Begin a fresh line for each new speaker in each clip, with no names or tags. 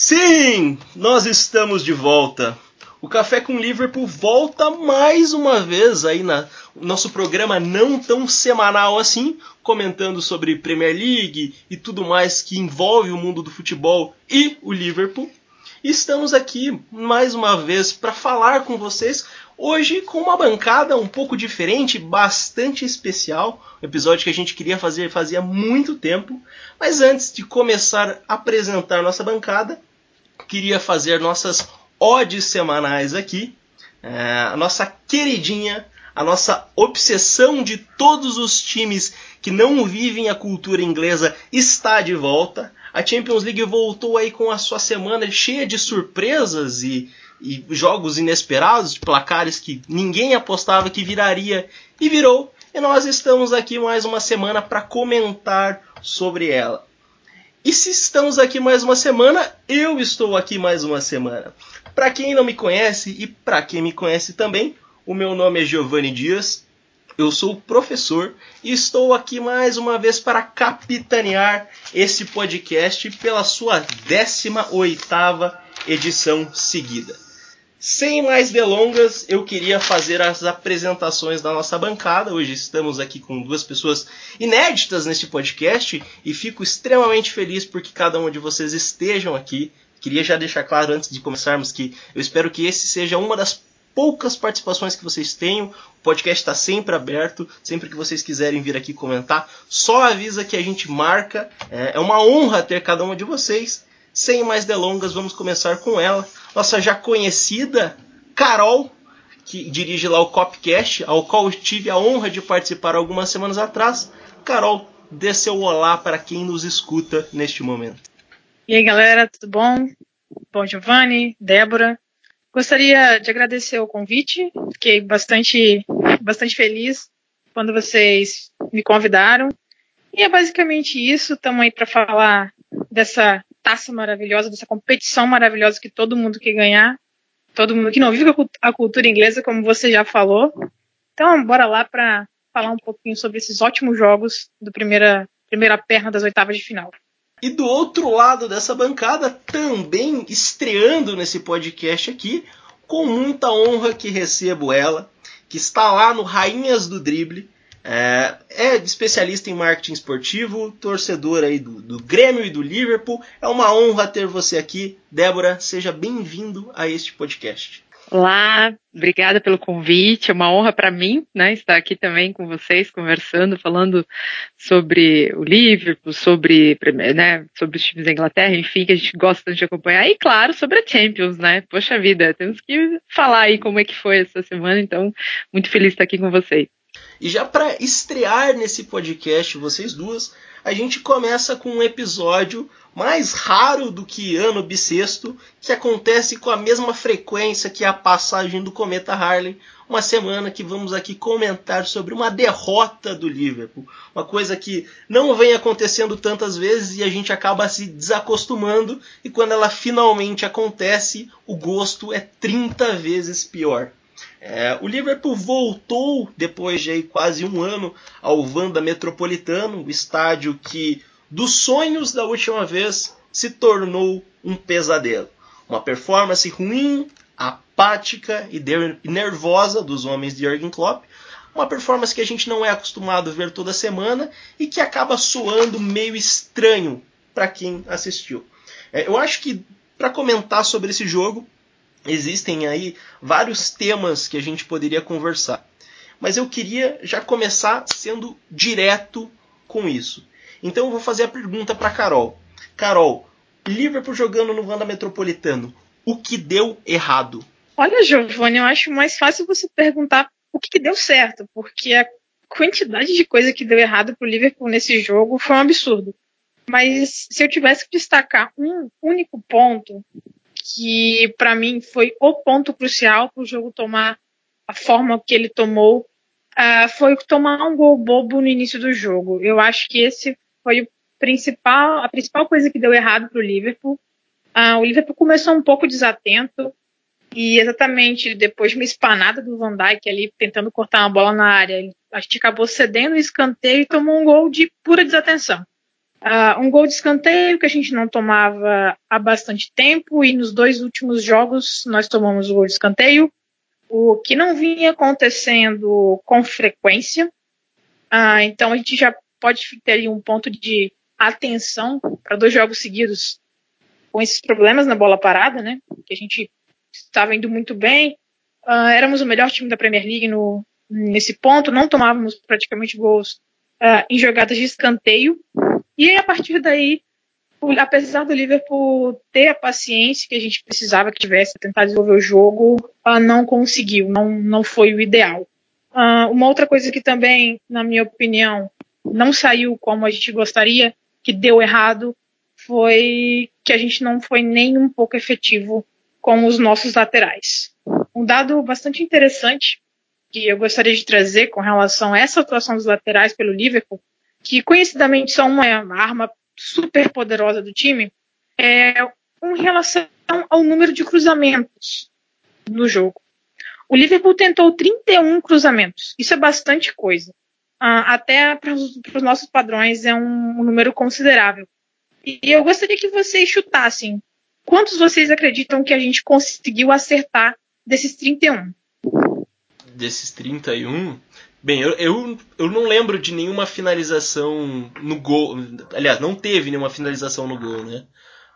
Sim, nós estamos de volta. O Café com Liverpool volta mais uma vez aí na nosso programa não tão semanal assim, comentando sobre Premier League e tudo mais que envolve o mundo do futebol e o Liverpool. Estamos aqui mais uma vez para falar com vocês hoje com uma bancada um pouco diferente, bastante especial, um episódio que a gente queria fazer fazia muito tempo. Mas antes de começar a apresentar nossa bancada, queria fazer nossas odes semanais aqui. É, a nossa queridinha, a nossa obsessão de todos os times que não vivem a cultura inglesa está de volta. A Champions League voltou aí com a sua semana cheia de surpresas e, e jogos inesperados, de placares que ninguém apostava que viraria e virou. E nós estamos aqui mais uma semana para comentar sobre ela. E se estamos aqui mais uma semana, eu estou aqui mais uma semana. Para quem não me conhece e para quem me conhece também, o meu nome é Giovanni Dias, eu sou professor e estou aqui mais uma vez para capitanear esse podcast pela sua 18ª edição seguida. Sem mais delongas, eu queria fazer as apresentações da nossa bancada. Hoje estamos aqui com duas pessoas inéditas neste podcast e fico extremamente feliz porque cada um de vocês estejam aqui. Queria já deixar claro antes de começarmos que eu espero que esse seja uma das poucas participações que vocês tenham. O podcast está sempre aberto, sempre que vocês quiserem vir aqui comentar, só avisa que a gente marca. É, é uma honra ter cada uma de vocês. Sem mais delongas, vamos começar com ela nossa já conhecida Carol, que dirige lá o Copcast, ao qual eu tive a honra de participar algumas semanas atrás. Carol, dê seu olá para quem nos escuta neste momento.
E aí, galera, tudo bom? Bom, Giovanni, Débora. Gostaria de agradecer o convite. Fiquei bastante, bastante feliz quando vocês me convidaram. E é basicamente isso. Estamos aí para falar dessa taça maravilhosa, dessa competição maravilhosa que todo mundo quer ganhar, todo mundo que não vive a cultura inglesa, como você já falou. Então, bora lá para falar um pouquinho sobre esses ótimos jogos do primeira, primeira perna das oitavas de final.
E do outro lado dessa bancada, também estreando nesse podcast aqui, com muita honra que recebo ela, que está lá no Rainhas do Drible, é, é, especialista em marketing esportivo, torcedor aí do, do Grêmio e do Liverpool. É uma honra ter você aqui. Débora, seja bem-vindo a este podcast.
Olá, obrigada pelo convite. É uma honra para mim, né, estar aqui também com vocês, conversando, falando sobre o Liverpool, sobre, né, sobre os times da Inglaterra, enfim, que a gente gosta de acompanhar. E claro, sobre a Champions, né? Poxa vida, temos que falar aí como é que foi essa semana. Então, muito feliz de estar aqui com vocês.
E já para estrear nesse podcast, vocês duas, a gente começa com um episódio mais raro do que ano bissexto, que acontece com a mesma frequência que a passagem do cometa Harley, uma semana que vamos aqui comentar sobre uma derrota do Liverpool, uma coisa que não vem acontecendo tantas vezes e a gente acaba se desacostumando. E quando ela finalmente acontece, o gosto é 30 vezes pior. É, o Liverpool voltou depois de quase um ano ao Wanda Metropolitano, o estádio que dos sonhos da última vez se tornou um pesadelo. Uma performance ruim, apática e nervosa dos homens de Jurgen Klopp. Uma performance que a gente não é acostumado a ver toda semana e que acaba soando meio estranho para quem assistiu. É, eu acho que para comentar sobre esse jogo, existem aí vários temas que a gente poderia conversar. Mas eu queria já começar sendo direto com isso. Então eu vou fazer a pergunta para Carol. Carol, Liverpool jogando no Wanda Metropolitano, o que deu errado?
Olha, Giovanni, eu acho mais fácil você perguntar o que, que deu certo, porque a quantidade de coisa que deu errado pro Liverpool nesse jogo foi um absurdo. Mas se eu tivesse que destacar um único ponto, que para mim foi o ponto crucial para o jogo tomar a forma que ele tomou, uh, foi tomar um gol bobo no início do jogo. Eu acho que esse foi principal, a principal coisa que deu errado para o Liverpool. Uh, o Liverpool começou um pouco desatento e exatamente depois de uma espanada do Van Dijk ali tentando cortar uma bola na área, a gente acabou cedendo o escanteio e tomou um gol de pura desatenção. Uh, um gol de escanteio que a gente não tomava há bastante tempo e nos dois últimos jogos nós tomamos o gol de escanteio, o que não vinha acontecendo com frequência. Uh, então a gente já pode ter um ponto de atenção para dois jogos seguidos com esses problemas na bola parada, né? Que a gente estava indo muito bem, uh, éramos o melhor time da Premier League no, nesse ponto, não tomávamos praticamente gols em jogadas de escanteio e a partir daí, apesar do Liverpool ter a paciência que a gente precisava que tivesse tentar desenvolver o jogo, não conseguiu, não, não foi o ideal. Uh, uma outra coisa que também, na minha opinião, não saiu como a gente gostaria, que deu errado, foi que a gente não foi nem um pouco efetivo com os nossos laterais. Um dado bastante interessante que eu gostaria de trazer com relação a essa atuação dos laterais pelo Liverpool que conhecidamente são uma arma super poderosa do time, é com relação ao número de cruzamentos no jogo. O Liverpool tentou 31 cruzamentos. Isso é bastante coisa. Uh, até para os nossos padrões é um, número considerável. E eu gostaria que vocês chutassem. Quantos vocês acreditam que a gente conseguiu acertar desses 31?
Desses 31? Bem, eu, eu, eu não lembro de nenhuma finalização no gol. Aliás, não teve nenhuma finalização no gol, né?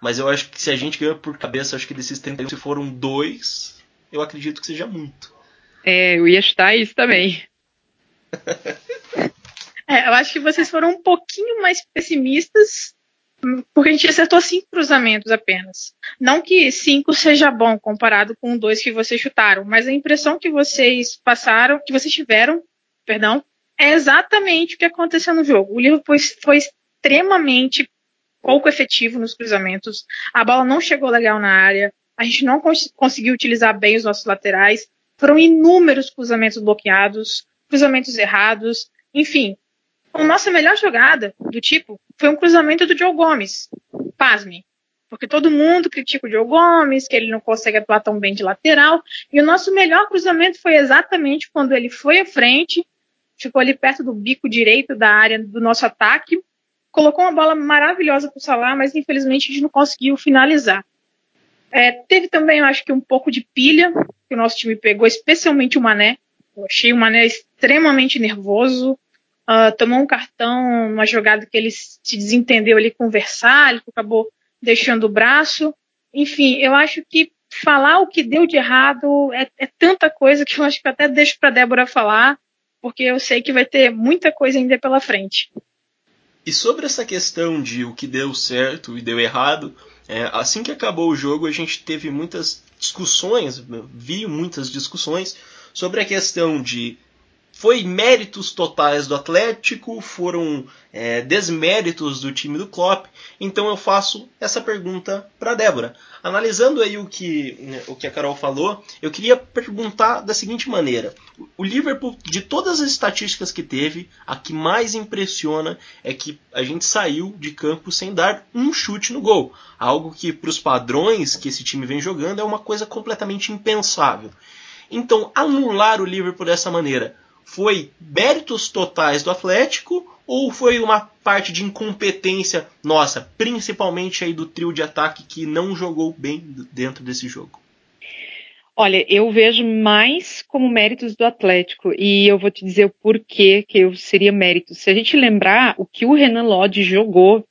Mas eu acho que se a gente ganha por cabeça, acho que desses 31, se foram dois, eu acredito que seja muito.
É, eu ia estar isso também.
é, eu acho que vocês foram um pouquinho mais pessimistas, porque a gente acertou cinco cruzamentos apenas. Não que cinco seja bom comparado com dois que vocês chutaram, mas a impressão que vocês passaram, que vocês tiveram, perdão, é exatamente o que aconteceu no jogo. O Liverpool foi extremamente pouco efetivo nos cruzamentos. A bola não chegou legal na área. A gente não cons conseguiu utilizar bem os nossos laterais. Foram inúmeros cruzamentos bloqueados, cruzamentos errados. Enfim, a nossa melhor jogada do tipo foi um cruzamento do Joe Gomes. Pasme. Porque todo mundo critica o Joe Gomes, que ele não consegue atuar tão bem de lateral. E o nosso melhor cruzamento foi exatamente quando ele foi à frente ficou ali perto do bico direito da área do nosso ataque, colocou uma bola maravilhosa para o Salah, mas infelizmente a gente não conseguiu finalizar. É, teve também, eu acho que um pouco de pilha que o nosso time pegou, especialmente o Mané. Eu achei o Mané extremamente nervoso. Uh, tomou um cartão, uma jogada que ele se desentendeu ali com o Versalhes, acabou deixando o braço. Enfim, eu acho que falar o que deu de errado é, é tanta coisa que eu acho que até deixo para Débora falar porque eu sei que vai ter muita coisa ainda pela frente.
E sobre essa questão de o que deu certo e deu errado, é, assim que acabou o jogo, a gente teve muitas discussões, vi muitas discussões sobre a questão de foi méritos totais do Atlético, foram é, desméritos do time do Klopp. Então eu faço essa pergunta para Débora. Analisando aí o que, né, o que a Carol falou, eu queria perguntar da seguinte maneira: o Liverpool, de todas as estatísticas que teve, a que mais impressiona é que a gente saiu de campo sem dar um chute no gol, algo que para os padrões que esse time vem jogando é uma coisa completamente impensável. Então, anular o Liverpool dessa maneira foi méritos totais do Atlético ou foi uma parte de incompetência nossa, principalmente aí do trio de ataque que não jogou bem dentro desse jogo?
Olha, eu vejo mais como méritos do Atlético e eu vou te dizer o porquê que eu seria mérito. Se a gente lembrar o que o Renan Lodge jogou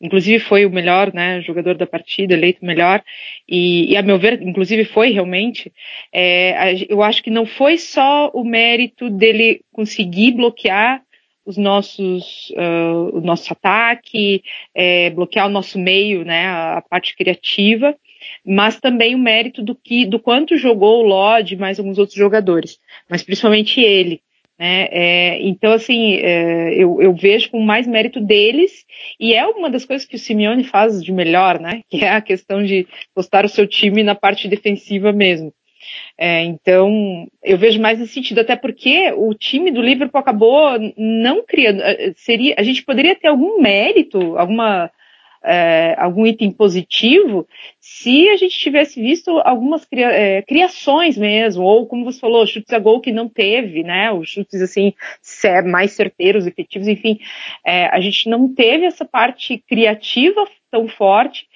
inclusive foi o melhor né, jogador da partida, eleito melhor, e, e a meu ver, inclusive foi realmente, é, eu acho que não foi só o mérito dele conseguir bloquear os nossos, uh, o nosso ataque, é, bloquear o nosso meio, né, a, a, parte criativa, mas também o mérito do que, do quanto jogou o Lodge e mais alguns outros jogadores, mas principalmente ele. Né? É, então, assim, é, eu, eu, vejo com mais mérito deles, e é uma das coisas que o Simeone faz de melhor, né? Que é a questão de postar o seu time na parte defensiva mesmo. É, então, eu vejo mais nesse sentido, até porque o time do Liverpool acabou não criando. É, seria, a gente poderia ter algum mérito, alguma é, algum item positivo se a gente tivesse visto algumas cria, é, criações mesmo, ou como você falou, chutes a gol que não teve, né? Os chutes assim mais certeiros, efetivos, enfim, é, a gente não teve essa parte criativa tão forte.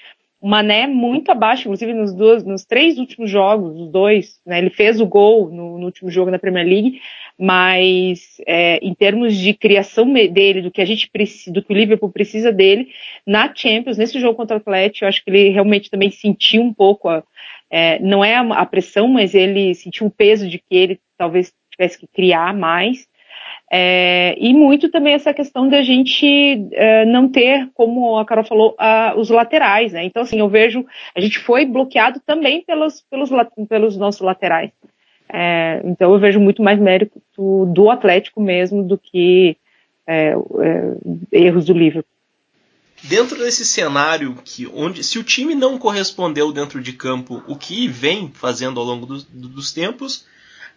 O Mané muito abaixo, inclusive nos, dois, nos três últimos jogos, os dois, né, ele fez o gol no, no último jogo da Premier League, mas é, em termos de criação dele, do que a gente precisa, do que o Liverpool precisa dele, na Champions, nesse jogo contra o Atlético, eu acho que ele realmente também sentiu um pouco, a, é, não é a, a pressão, mas ele sentiu um peso de que ele talvez tivesse que criar mais, é, e muito também essa questão da gente é, não ter, como a Carol falou, a, os laterais, né? Então, assim, eu vejo, a gente foi bloqueado também pelos, pelos, pelos nossos laterais. É, então, eu vejo muito mais mérito do, Atlético mesmo do que é, é, erros do Liverpool.
Dentro desse cenário que onde se o time não correspondeu dentro de campo o que vem fazendo ao longo do, dos tempos,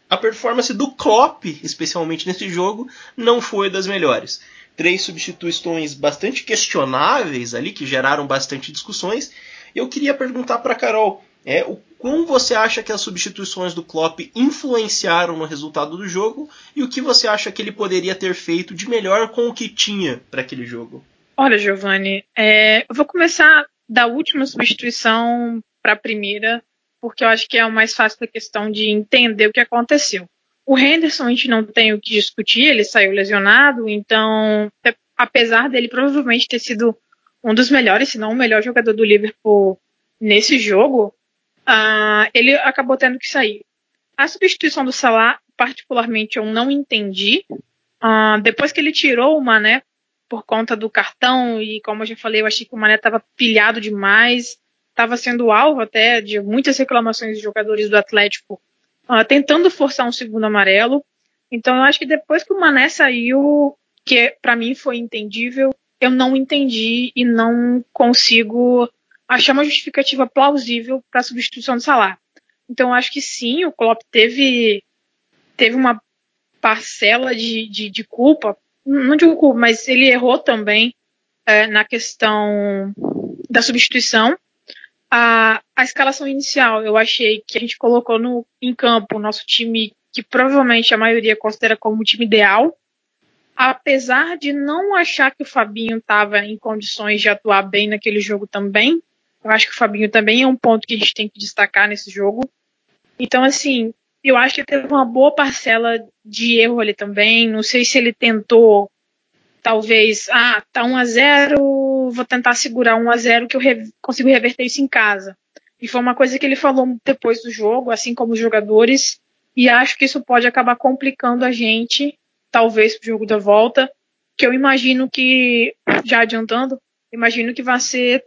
a performance do Klopp, especialmente nesse jogo, não foi das melhores. Três substituições bastante questionáveis ali, que geraram bastante discussões. Eu queria perguntar para Carol, é, o como você acha que as substituições do Klopp influenciaram no resultado do jogo e o que você acha que ele poderia ter feito de melhor com o que tinha para aquele jogo?
Olha, Giovanni, é, eu vou começar da última substituição para a primeira, porque eu acho que é o mais fácil da questão de entender o que aconteceu. O Henderson a gente não tem o que discutir, ele saiu lesionado, então, apesar dele provavelmente ter sido um dos melhores, se não o melhor jogador do Liverpool nesse jogo, uh, ele acabou tendo que sair. A substituição do Salah, particularmente, eu não entendi. Uh, depois que ele tirou o Mané por conta do cartão, e como eu já falei, eu achei que o Mané estava pilhado demais estava sendo alvo até de muitas reclamações de jogadores do Atlético, uh, tentando forçar um segundo amarelo. Então eu acho que depois que o Mané saiu, que para mim foi entendível, eu não entendi e não consigo achar uma justificativa plausível para a substituição do Salah. Então acho que sim, o Klopp teve teve uma parcela de, de, de culpa, não digo culpa, mas ele errou também é, na questão da substituição a, a escalação inicial, eu achei que a gente colocou no, em campo o nosso time que provavelmente a maioria considera como o time ideal. Apesar de não achar que o Fabinho estava em condições de atuar bem naquele jogo também, eu acho que o Fabinho também é um ponto que a gente tem que destacar nesse jogo. Então, assim, eu acho que teve uma boa parcela de erro ali também. Não sei se ele tentou, talvez, ah, tá 1 a 0 vou tentar segurar 1 a 0 que eu re consigo reverter isso em casa. E foi uma coisa que ele falou depois do jogo, assim como os jogadores, e acho que isso pode acabar complicando a gente, talvez pro jogo da volta, que eu imagino que, já adiantando, imagino que vai ser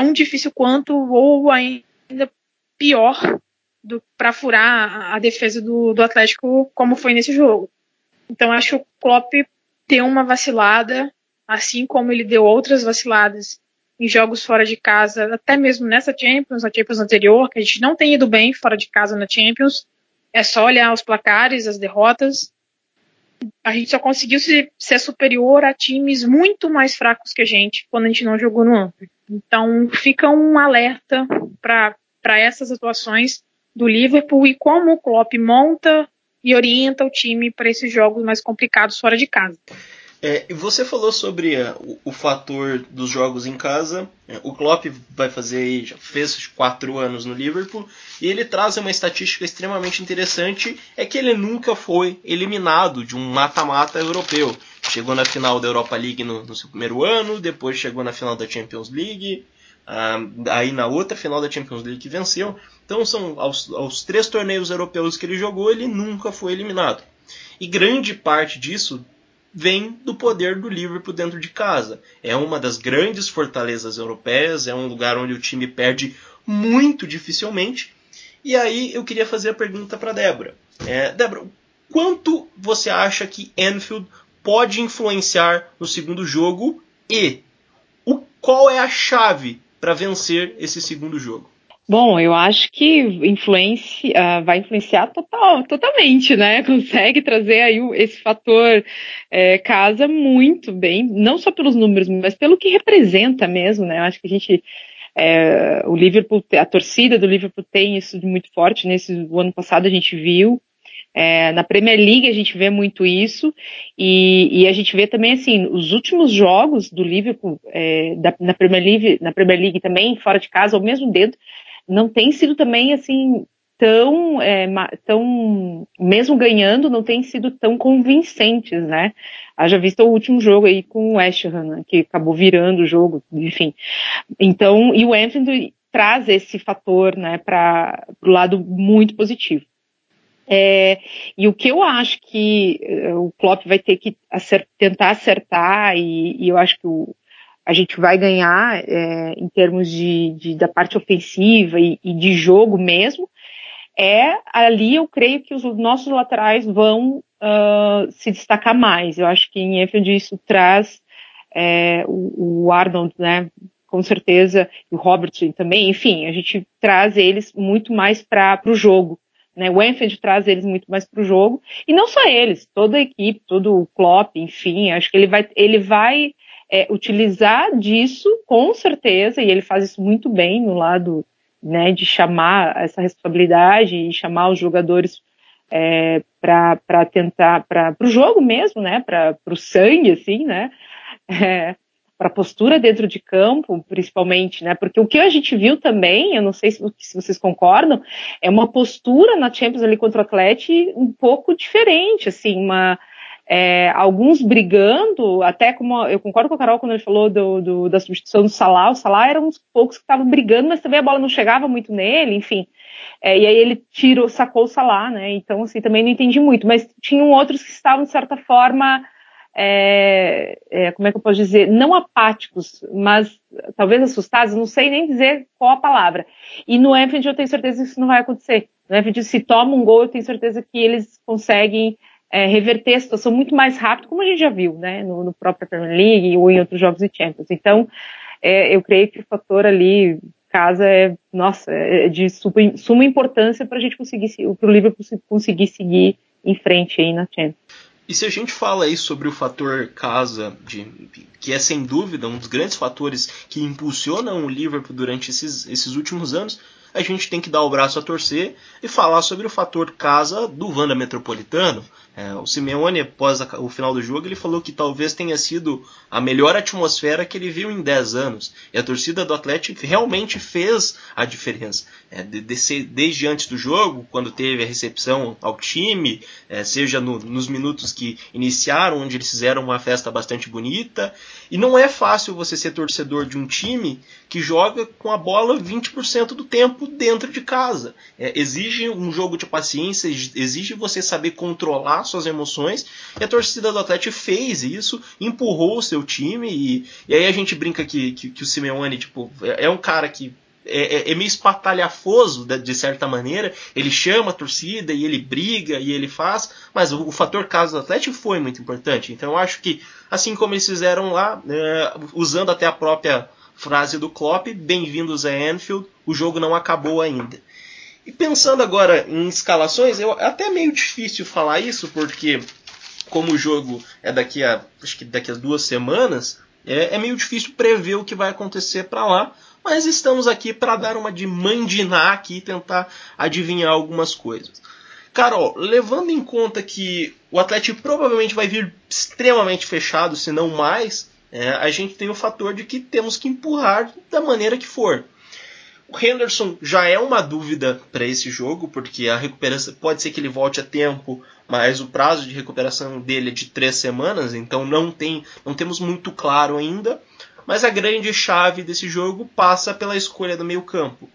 tão difícil quanto ou ainda pior para furar a defesa do, do Atlético como foi nesse jogo. Então acho que o Klopp tem uma vacilada assim como ele deu outras vaciladas em jogos fora de casa, até mesmo nessa Champions, a Champions anterior, que a gente não tem ido bem fora de casa na Champions. É só olhar os placares, as derrotas. A gente só conseguiu se, ser superior a times muito mais fracos que a gente quando a gente não jogou no Anfield. Então fica um alerta para essas atuações do Liverpool e como o Klopp monta e orienta o time para esses jogos mais complicados fora de casa.
É, você falou sobre uh, o, o, fator dos jogos em casa. É, o Klopp vai fazer, já fez quatro anos no Liverpool, e ele traz uma estatística extremamente interessante, é que ele nunca foi eliminado de um mata-mata europeu. Chegou na final da Europa League no, no, seu primeiro ano, depois chegou na final da Champions League, uh, aí na outra final da Champions League que venceu. Então são aos, aos três torneios europeus que ele jogou, ele nunca foi eliminado. E grande parte disso vem do poder do Liverpool dentro de casa. É uma das grandes fortalezas europeias, é um lugar onde o time perde muito dificilmente. E aí eu queria fazer a pergunta para Débora. É, Débora, quanto você acha que Anfield pode influenciar no segundo jogo e o, qual é a chave para vencer esse segundo jogo?
Bom, eu acho que influencia, uh, vai influenciar total, totalmente, né? Consegue trazer aí esse fator é, casa muito bem, não só pelos números, mas pelo que representa mesmo, né? Eu acho que a gente é, o Liverpool, a torcida do Liverpool tem isso de muito forte. Nesse o ano passado a gente viu. É, na Premier League a gente vê muito isso e, e, a gente vê também assim os últimos jogos do Liverpool é, da, na Premier League, na Premier League também fora de casa ou mesmo dentro não tem sido também assim tão, é, tão mesmo ganhando não tem sido tão convincentes, né? Haja visto o último jogo aí com o West Ham, né, que acabou virando o jogo, enfim. Então, e o Anfield traz esse fator, né, para o lado muito positivo. É, e o que eu acho que uh, o Klopp vai ter que acert, tentar acertar, e, e, eu acho que o, a gente vai ganhar é, em termos de, de, da parte ofensiva e, e, de jogo mesmo, é ali eu creio que os nossos laterais vão uh, se destacar mais. Eu acho que em Enfield isso traz é, o, o Arnold, né, com certeza, e o Robertson também, enfim, a gente traz eles muito mais para o jogo. Né, o Enfield traz eles muito mais para o jogo, e não só eles, toda a equipe, todo o Klopp, enfim, acho que ele vai, ele vai é, utilizar disso, com certeza, e ele faz isso muito bem no lado né, de chamar essa responsabilidade e chamar os jogadores é, para tentar, para o jogo mesmo, né, para o sangue, assim, né, é, para a postura dentro de campo, principalmente, né, porque o que a gente viu também, eu não sei se, se vocês concordam, é uma postura na Champions ali contra o Atlético um pouco diferente, assim, uma é, alguns brigando, até como eu concordo com a Carol quando ele falou do, do, da substituição do Salah, o Salah era uns poucos que estavam brigando, mas também a bola não chegava muito nele, enfim. É, e aí ele tirou, sacou o Salah, né? Então, assim, também não entendi muito, mas tinham outros que estavam, de certa forma, é, é, como é que eu posso dizer, não apáticos, mas talvez assustados, não sei nem dizer qual a palavra. E no Anfield eu tenho certeza que isso não vai acontecer. No Anfield, se toma um gol, eu tenho certeza que eles conseguem é, reverter a situação muito mais rápido, como a gente já viu, né, no, no próprio Premier League ou em outros jogos de Champions. Então, é, eu creio que o fator ali, casa, é, nossa, é de super, suma importância para a gente conseguir, para o Liverpool conseguir seguir em frente aí na Champions.
E se a gente fala aí sobre o fator casa, de, que é sem dúvida um dos grandes fatores que impulsionam o Liverpool durante esses, esses últimos anos, a gente tem que dar o braço a torcer e falar sobre o fator casa do Wanda Metropolitano, é, o Simeone, após a, o final do jogo, ele falou que talvez tenha sido a melhor atmosfera que ele viu em 10 anos. E a torcida do Atlético realmente fez a diferença. É, de, de, desde antes do jogo, quando teve a recepção ao time, é, seja no, nos minutos que iniciaram, onde eles fizeram uma festa bastante bonita. E não é fácil você ser torcedor de um time que joga com a bola 20% do tempo dentro de casa. É, exige um jogo de paciência, exige você saber controlar suas emoções. E a torcida do Atlético fez isso, empurrou o seu time. E, e aí a gente brinca que, que, que o Simeone tipo, é, é um cara que é, é, é, meio espatalhafoso de, certa maneira. Ele chama a torcida e ele briga e ele faz, mas o, o fator caso do Atlético foi muito importante. Então eu acho que, assim como eles fizeram lá, é, usando até a própria frase do Klopp, bem-vindos a Anfield, o jogo não acabou ainda. E pensando agora em escalações, eu, é até meio difícil falar isso, porque como o jogo é daqui a acho que daqui a duas semanas, é, é meio difícil prever o que vai acontecer para lá. Mas estamos aqui para dar uma de mandinar aqui e tentar adivinhar algumas coisas. Carol, levando em conta que o Atlético provavelmente vai vir extremamente fechado, se não mais, é, a gente tem o fator de que temos que empurrar da maneira que for. O Henderson já é uma dúvida para esse jogo, porque a recuperação pode ser que ele volte a tempo, mas o prazo de recuperação dele é de três semanas, então não tem, não temos muito claro ainda. Mas a grande chave desse jogo passa pela escolha do meio campo.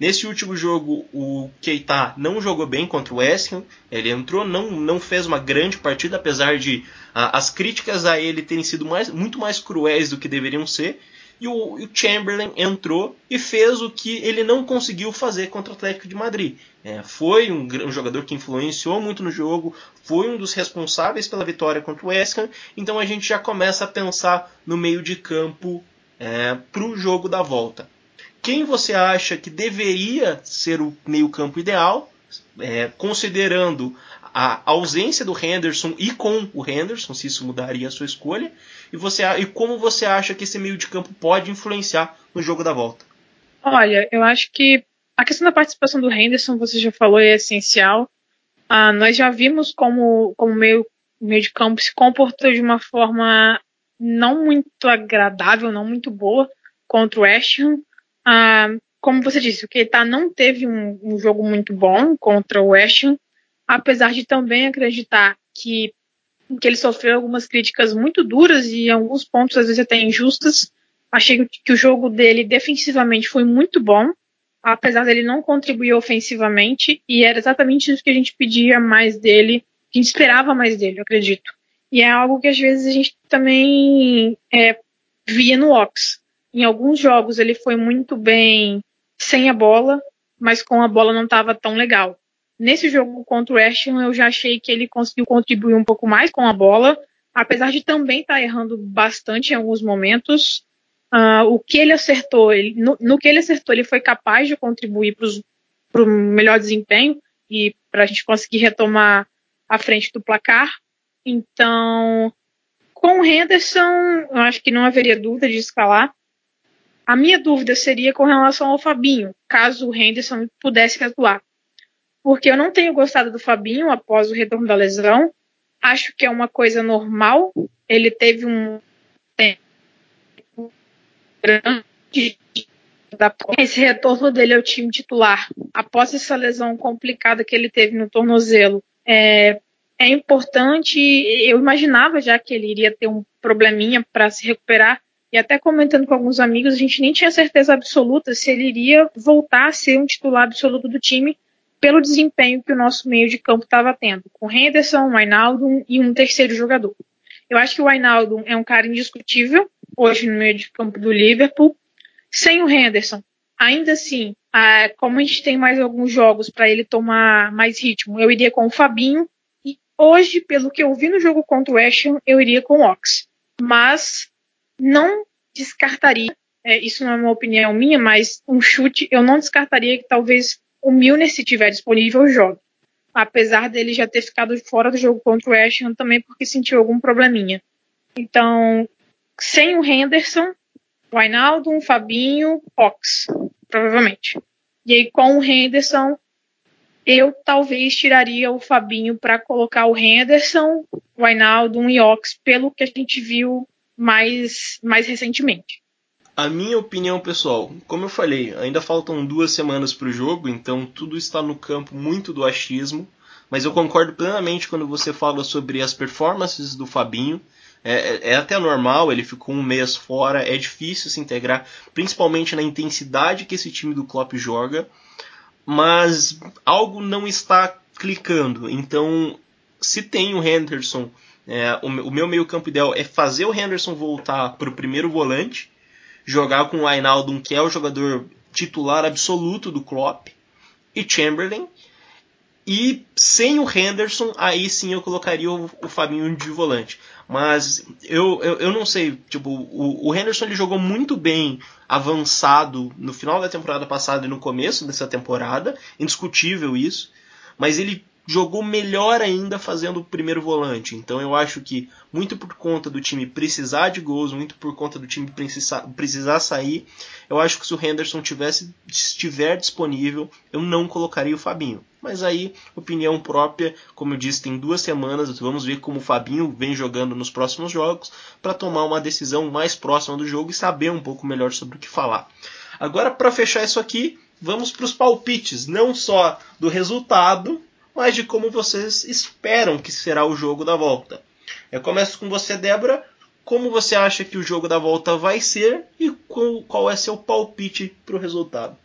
Nesse último jogo, o Keita não jogou bem contra o West Ham. Ele entrou, não, não fez uma grande partida, apesar de ah, as críticas a ele terem sido mais, muito mais cruéis do que deveriam ser e o, o, Chamberlain entrou e fez o que ele não conseguiu fazer contra o Atlético de Madrid. É, foi um, um, jogador que influenciou muito no jogo, foi um dos responsáveis pela vitória contra o West Ham, então a gente já começa a pensar no meio de campo é, para o jogo da volta. Quem você acha que deveria ser o meio-campo ideal, é, considerando a ausência do Henderson e com o Henderson, se isso mudaria a sua escolha, e, você, e como você acha que esse meio de campo pode influenciar no jogo da volta?
Olha, eu acho que a questão da participação do Henderson, você já falou, é essencial. Ah, nós já vimos como, como meio, meio de campo se comportou de uma forma não muito agradável, não muito boa contra o Ham. Ah, como você disse, o Keita não teve um, um, jogo muito bom contra o West Ham, apesar de também acreditar que, que ele sofreu algumas críticas muito duras e em alguns pontos às vezes até injustas. Achei que o jogo dele defensivamente foi muito bom, apesar dele não contribuir ofensivamente, e era exatamente isso que a gente pedia mais dele, que a gente esperava mais dele, eu acredito. E é algo que às vezes a gente também é, via no Ox. Em alguns jogos ele foi muito bem sem a bola, mas com a bola não estava tão legal. Nesse jogo contra o Ham, eu já achei que ele conseguiu contribuir um pouco mais com a bola, apesar de também estar tá errando bastante em alguns momentos. Uh, o que ele acertou, ele, no, no, que ele acertou, ele foi capaz de contribuir para o melhor desempenho e para a gente conseguir retomar a frente do placar. Então, com o Henderson, eu acho que não haveria dúvida de escalar. A minha dúvida seria com relação ao Fabinho, caso o Henderson pudesse atuar. Porque eu não tenho gostado do Fabinho após o retorno da lesão. Acho que é uma coisa normal. Ele teve um tempo grande esse retorno dele ao time titular, após essa lesão complicada que ele teve no tornozelo, é, é importante. Eu imaginava já que ele iria ter um probleminha para se recuperar, e até comentando com alguns amigos, a gente nem tinha certeza absoluta se ele iria voltar a ser um titular absoluto do time pelo desempenho que o nosso meio de campo estava tendo, com Henderson, Wijnaldum e um terceiro jogador. Eu acho que o Wijnaldum é um cara indiscutível hoje no meio de campo do Liverpool. Sem o Henderson, ainda assim, como a gente tem mais alguns jogos para ele tomar mais ritmo, eu iria com o Fabinho. E hoje, pelo que eu vi no jogo contra o Ham, eu iria com o Ox. Mas não descartaria, é, isso não é uma opinião minha, mas um chute, eu não descartaria que talvez o Milner, se tiver disponível, jogue apesar dele já ter ficado fora do jogo contra o West também porque sentiu algum probleminha. Então, sem o Henderson, o Wijnaldum, Fabinho, Ox, provavelmente. E aí com o Henderson, eu talvez tiraria o Fabinho para colocar o Henderson, o Wijnaldum e Ox pelo que a gente viu mais, mais recentemente.
A minha opinião pessoal, como eu falei, ainda faltam duas semanas para o jogo, então tudo está no campo muito do achismo. Mas eu concordo plenamente quando você fala sobre as performances do Fabinho. É, é, é, até normal, ele ficou um mês fora, é difícil se integrar, principalmente na intensidade que esse time do Klopp joga. Mas algo não está clicando. Então, se tem o Henderson, é, o, o meu meio campo ideal é fazer o Henderson voltar para o primeiro volante jogar com o Ainaldo, que é o jogador titular absoluto do Klopp, e Chamberlain. E sem o Henderson, aí sim eu colocaria o, o Fabinho de volante. Mas eu, eu, eu não sei, tipo, o, o Henderson ele jogou muito bem avançado no final da temporada passada e no começo dessa temporada, indiscutível isso. Mas ele jogou melhor ainda fazendo o primeiro volante. Então eu acho que muito por conta do time precisar de gols, muito por conta do time precisar, precisar sair, eu acho que se o Henderson tivesse estiver disponível, eu não colocaria o Fabinho. Mas aí, opinião própria, como eu disse, tem duas semanas, vamos ver como o Fabinho vem jogando nos próximos jogos para tomar uma decisão mais próxima do jogo e saber um pouco melhor sobre o que falar. Agora, para fechar isso aqui, vamos para os palpites, não só do resultado, mas de como vocês esperam que será o jogo da volta. Eu começo com você, Débora. Como você acha que o jogo da volta vai ser e qual é seu palpite para o resultado?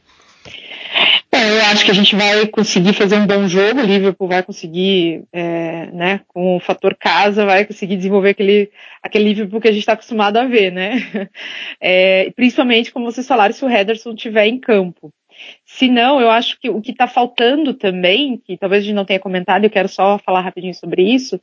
eu acho que a gente vai conseguir fazer um bom jogo, o Liverpool vai conseguir, é, né, com o fator casa, vai conseguir desenvolver aquele, aquele Liverpool que a gente está acostumado a ver, né? É, principalmente, como vocês falaram, se o Henderson estiver em campo. Se não, eu acho que o que está faltando também, que talvez a gente não tenha comentado, eu quero só falar rapidinho sobre isso,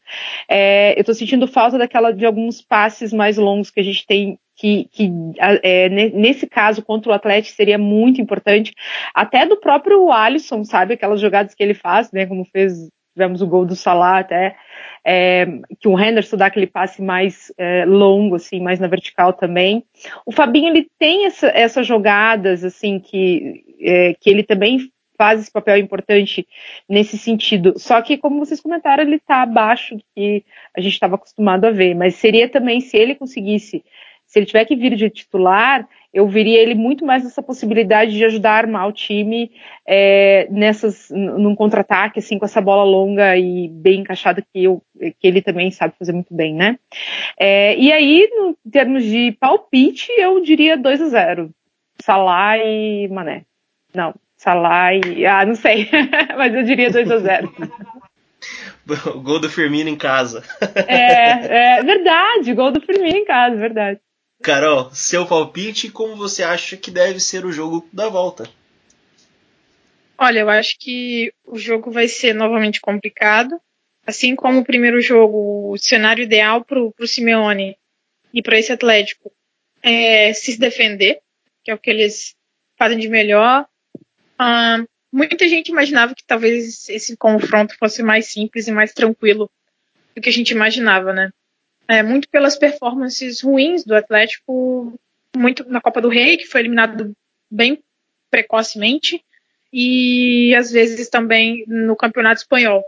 é, eu estou sentindo falta daquela de alguns passes mais longos que a gente tem que, que é, nesse caso contra o Atlético seria muito importante, até do próprio Alisson, sabe, aquelas jogadas que ele faz, né, como fez, tivemos o gol do Salah até, é, que o Henderson dá aquele passe mais é, longo, assim, mais na vertical também. O Fabinho, ele tem essa, essas jogadas, assim, que, é, que ele também faz esse papel importante nesse sentido. Só que, como vocês comentaram, ele está abaixo do que a gente estava acostumado a ver. Mas seria também, se ele conseguisse se ele tiver que vir de titular, eu viria ele muito mais nessa possibilidade de ajudar a armar o time é, nessas, num contra-ataque, assim, com essa bola longa e bem encaixada que, eu, que ele também sabe fazer muito bem, né? É, e aí, no, em termos de palpite, eu diria 2 a 0 Salah e Mané. Não, Salah e. Ah, não sei, mas eu diria 2 a 0
O gol do Firmino em casa.
é, é verdade, gol do Firmino em casa, verdade.
Carol, seu palpite e como você acha que deve ser o jogo da volta?
Olha, eu acho que o jogo vai ser novamente complicado. Assim como o primeiro jogo, o cenário ideal para o Simeone e para esse Atlético é se defender, que é o que eles fazem de melhor. Uh, muita gente imaginava que talvez esse confronto fosse mais simples e mais tranquilo do que a gente imaginava, né? é, muito pelas performances ruins do Atlético, muito na Copa do Rei, que foi eliminado bem precocemente, e às vezes também no Campeonato Espanhol.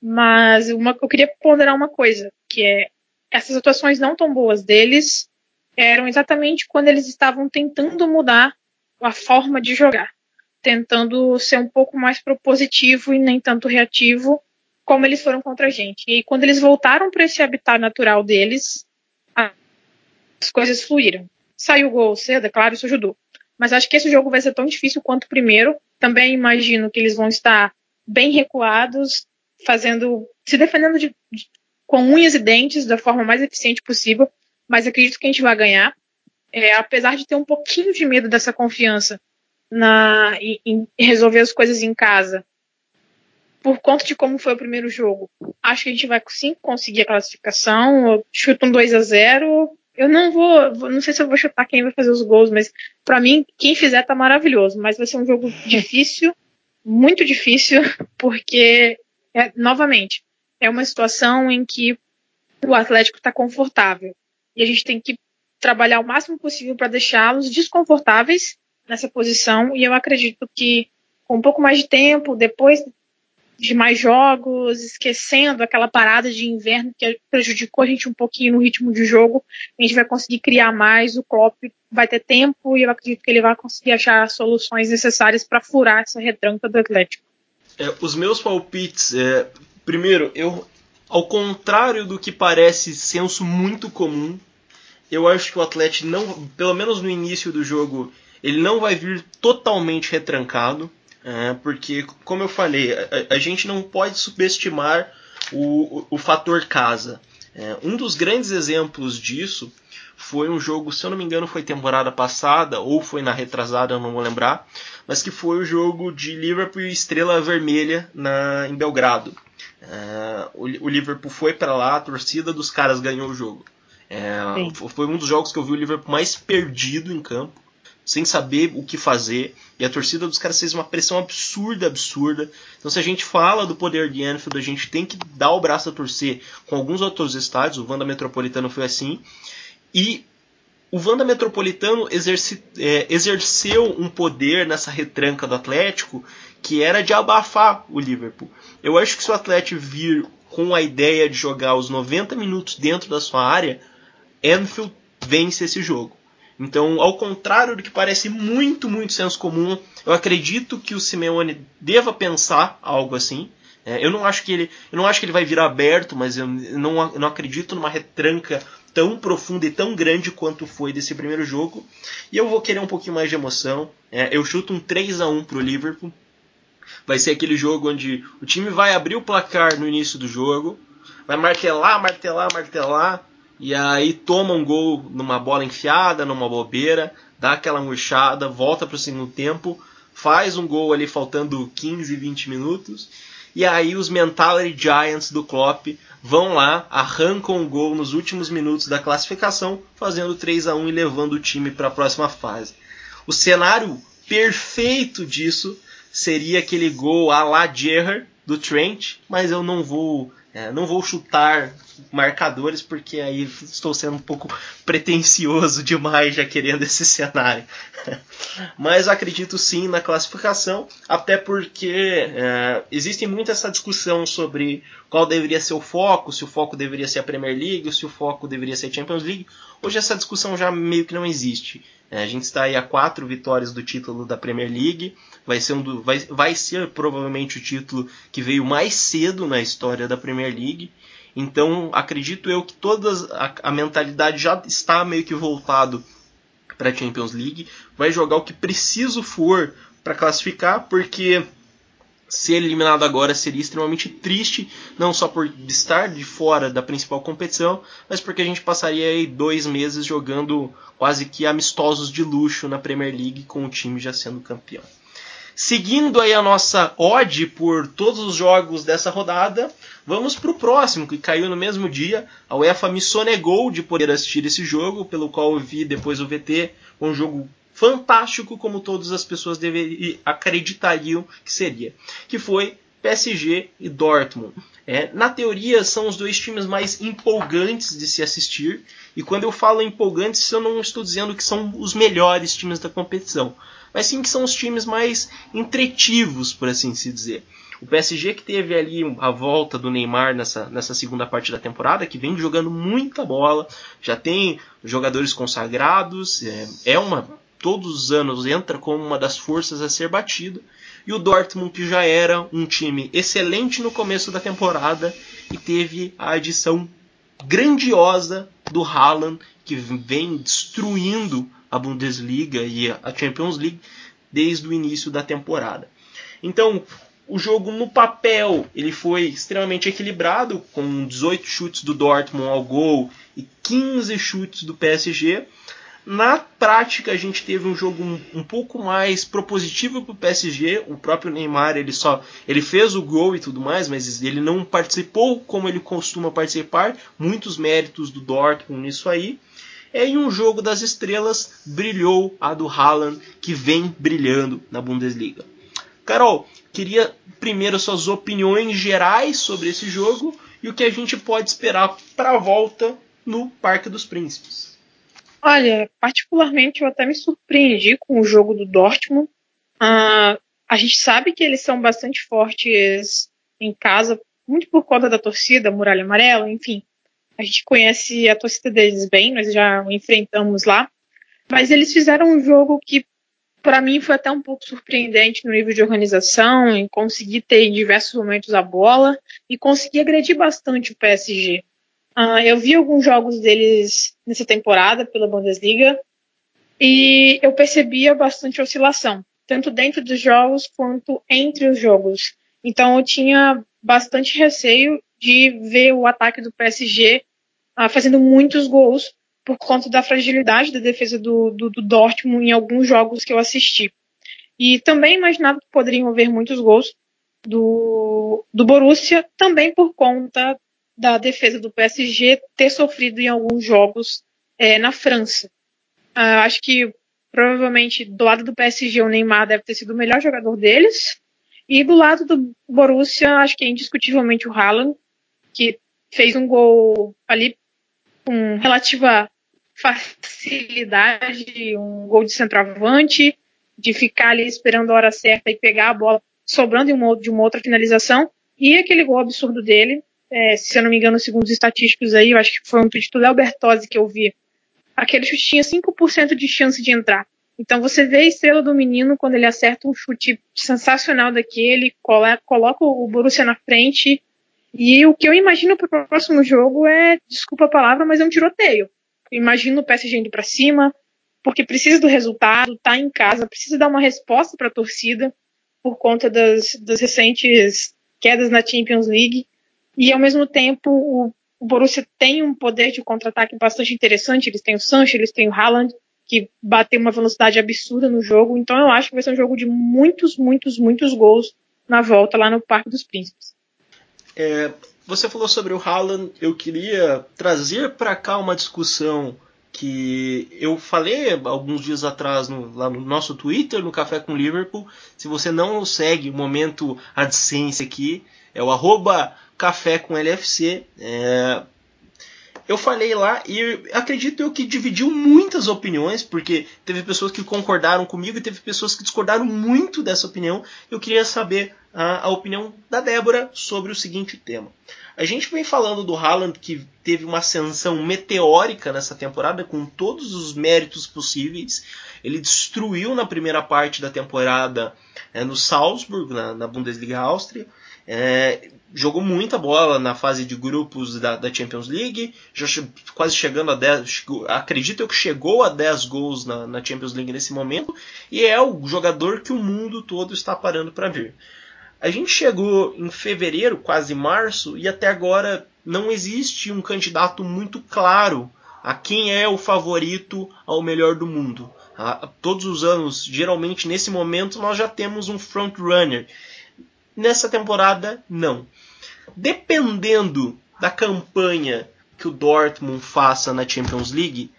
Mas uma, eu queria ponderar uma coisa, que é essas atuações não tão boas deles eram exatamente quando eles estavam tentando mudar a forma de jogar, tentando ser um pouco mais propositivo e nem tanto reativo, como eles foram contra a gente. E quando eles voltaram para esse habitat natural deles, as coisas fluíram. Saiu o gol cedo, é claro, isso ajudou. Mas acho que esse jogo vai ser tão difícil quanto o primeiro. Também imagino que eles vão estar bem recuados, fazendo, se defendendo de, de, com unhas e dentes da forma mais eficiente possível. Mas acredito que a gente vai ganhar. É, apesar de ter um pouquinho de medo dessa confiança na, em, em resolver as coisas em casa, por conta de como foi o primeiro jogo. Acho que a gente vai sim conseguir a classificação. Eu chuto um 2 a 0 Eu não vou, não sei se eu vou chutar quem vai fazer os gols, mas para mim, quem fizer tá maravilhoso. Mas vai ser um jogo difícil, muito difícil, porque, é, novamente, é uma situação em que o Atlético está confortável. E a gente tem que trabalhar o máximo possível para deixá-los desconfortáveis nessa posição. E eu acredito que com um pouco mais de tempo, depois de mais jogos, esquecendo aquela parada de inverno que prejudicou a gente um pouquinho no ritmo de jogo, a gente vai conseguir criar mais, o Klopp vai ter tempo e eu acredito que ele vai conseguir achar as soluções necessárias para furar essa retranca do Atlético.
É, os meus palpites, é, primeiro, eu, ao contrário do que parece senso muito comum, eu acho que o Atlético não, pelo menos no início do jogo, ele não vai vir totalmente retrancado. É, porque, como eu falei, a, a, gente não pode subestimar o, o, o fator casa. É, um dos grandes exemplos disso foi um jogo, se eu não me engano, foi temporada passada ou foi na retrasada, eu não vou lembrar, mas que foi o jogo de Liverpool e Estrela Vermelha na, em Belgrado. É, o, o, Liverpool foi para lá, a torcida dos caras ganhou o jogo. É, foi um dos jogos que eu vi o Liverpool mais perdido em campo sem saber o que fazer. E a torcida dos caras fez uma pressão absurda, absurda. Então, se a gente fala do poder de Anfield, a gente tem que dar o braço a torcer com alguns outros estádios. O Wanda Metropolitano foi assim. E o Wanda Metropolitano exerce, é, exerceu um poder nessa retranca do Atlético que era de abafar o Liverpool. Eu acho que se o Atlético vir com a ideia de jogar os 90 minutos dentro da sua área, Anfield vence esse jogo. Então, ao contrário do que parece muito, muito senso comum, eu acredito que o Simeone deva pensar algo assim. É, eu não acho que ele, eu não acho que ele vai virar aberto, mas eu não, eu não acredito numa retranca tão profunda e tão grande quanto foi desse primeiro jogo. E eu vou querer um pouquinho mais de emoção. É, eu chuto um 3 a 1 para o Liverpool. Vai ser aquele jogo onde o time vai abrir o placar no início do jogo, vai martelar, martelar, martelar, e aí toma um gol numa bola enfiada, numa bobeira, dá aquela murchada, volta para o segundo tempo, faz um gol ali faltando 15, 20 minutos E aí os Mentality Giants do Klopp vão lá, arrancam o gol nos últimos minutos da classificação, fazendo 3 a 1 e levando o time para a próxima fase. O cenário perfeito disso seria aquele gol a la Gerrard do Trent, mas eu não vou é, não vou chutar marcadores porque aí estou sendo um pouco pretensioso demais já querendo esse cenário. Mas acredito sim na classificação, até porque é, existe muito essa discussão sobre qual deveria ser o foco, se o foco deveria ser a Premier League, ou se o foco deveria ser a Champions League. Hoje essa discussão já meio que não existe. É, a gente está aí a quatro vitórias do título da Premier League. Vai ser, um do, vai, vai ser provavelmente o título que veio mais cedo na história da Premier League. Então acredito eu que toda a, a mentalidade já está meio que voltado para a Champions League. Vai jogar o que preciso for para classificar, porque ser eliminado agora seria extremamente triste, não só por estar de fora da principal competição, mas porque a gente passaria aí dois meses jogando quase que amistosos de luxo na Premier League com o time já sendo campeão. Seguindo aí a nossa odd por todos os jogos dessa rodada, vamos para o próximo, que caiu no mesmo dia. A UEFA me sonegou de poder assistir esse jogo, pelo qual eu vi depois o VT, um jogo fantástico como todas as pessoas deveriam, acreditariam que seria, que foi PSG e Dortmund. É, na teoria, são os dois times mais empolgantes de se assistir. E quando eu falo empolgantes, eu não estou dizendo que são os melhores times da competição, mas sim que são os times mais entretivos, por assim se dizer. O PSG que teve ali a volta do Neymar nessa, nessa segunda parte da temporada, que vem jogando muita bola, já tem jogadores consagrados, é, é uma todos os anos entra como uma das forças a ser batida. E o Dortmund, que já era um time excelente no começo da temporada e teve a adição grandiosa do Haaland, que vem destruindo a Bundesliga e a Champions League desde o início da temporada. Então, o jogo no papel ele foi extremamente equilibrado, com 18 chutes do Dortmund ao gol e 15 chutes do PSG. Na prática, a gente teve um jogo um, um pouco mais propositivo para o PSG. O próprio Neymar ele só ele fez o gol e tudo mais, mas ele não participou como ele costuma participar. Muitos méritos do Dortmund nisso aí. E em um jogo das estrelas brilhou a do Haaland, que vem brilhando na Bundesliga. Carol, queria primeiro suas opiniões gerais sobre esse jogo e o que a gente pode esperar para a volta no Parque dos Príncipes.
Olha, particularmente eu até me surpreendi com o jogo do Dortmund. Uh, a gente sabe que eles são bastante fortes em casa, muito por conta da torcida, Muralha Amarela, enfim. A gente conhece a torcida deles bem, nós já enfrentamos lá. Mas eles fizeram um jogo que, para mim, foi até um pouco surpreendente no nível de organização, em conseguir ter em diversos momentos a bola e conseguir agredir bastante o PSG. Uh, eu vi alguns jogos deles nessa temporada pela Bundesliga e eu percebia bastante oscilação, tanto dentro dos jogos quanto entre os jogos. Então eu tinha bastante receio de ver o ataque do PSG uh, fazendo muitos gols por conta da fragilidade da defesa do, do, do, Dortmund em alguns jogos que eu assisti. E também imaginava que poderiam haver muitos gols do, do Borussia, também por conta da defesa do PSG ter sofrido em alguns jogos é, na França. Uh, acho que provavelmente do lado do PSG o Neymar deve ter sido o melhor jogador deles. E do lado do Borussia, acho que é indiscutivelmente o Haaland, que fez um gol ali com relativa facilidade, um gol de centroavante, de ficar ali esperando a hora certa e pegar a bola sobrando de uma, de uma outra finalização. E aquele gol absurdo dele, é, se eu não me engano, segundo os estatísticos aí, eu acho que foi um tweet do Léo Bertozzi que eu vi. Aquele chute tinha 5% de chance de entrar. Então você vê a estrela do menino quando ele acerta um chute sensacional daquele, coloca o Borussia na frente. E o que eu imagino para o próximo jogo é, desculpa a palavra, mas é um tiroteio. Eu imagino o PSG indo para cima, porque precisa do resultado, tá em casa, precisa dar uma resposta para a torcida por conta das, das recentes quedas na Champions League. E ao mesmo tempo, o, o Borussia tem um poder de contra-ataque bastante interessante. Eles têm o Sancho, eles têm o Haaland, que bateu uma velocidade absurda no jogo. Então eu acho que vai ser um jogo de muitos, muitos, muitos gols na volta lá no Parque dos Príncipes.
É, você falou sobre o Haaland, eu queria trazer para cá uma discussão que eu falei alguns dias atrás no, lá no nosso Twitter, no Café com Liverpool. Se você não segue o momento AdSense aqui, é o arroba Café com LFC. É, eu falei lá e acredito eu que dividiu muitas opiniões, porque teve pessoas que concordaram comigo e teve pessoas que discordaram muito dessa opinião. Eu queria saber a, a opinião da Débora sobre o seguinte tema. A gente vem falando do Haaland que teve uma ascensão meteórica nessa temporada, com todos os méritos possíveis. Ele destruiu na primeira parte da temporada é, no Salzburg, na, na Bundesliga Áustria. É, jogou muita bola na fase de grupos da, da Champions League, já quase chegando a 10, acredito que chegou a 10 gols na, na, Champions League nesse momento, e é o jogador que o mundo todo está parando para ver. A gente chegou em fevereiro, quase março, e até agora não existe um candidato muito claro a quem é o favorito ao melhor do mundo. todos os anos, geralmente nesse momento, nós já temos um front runner. Nessa temporada, não. Dependendo da campanha que o Dortmund faça na Champions League,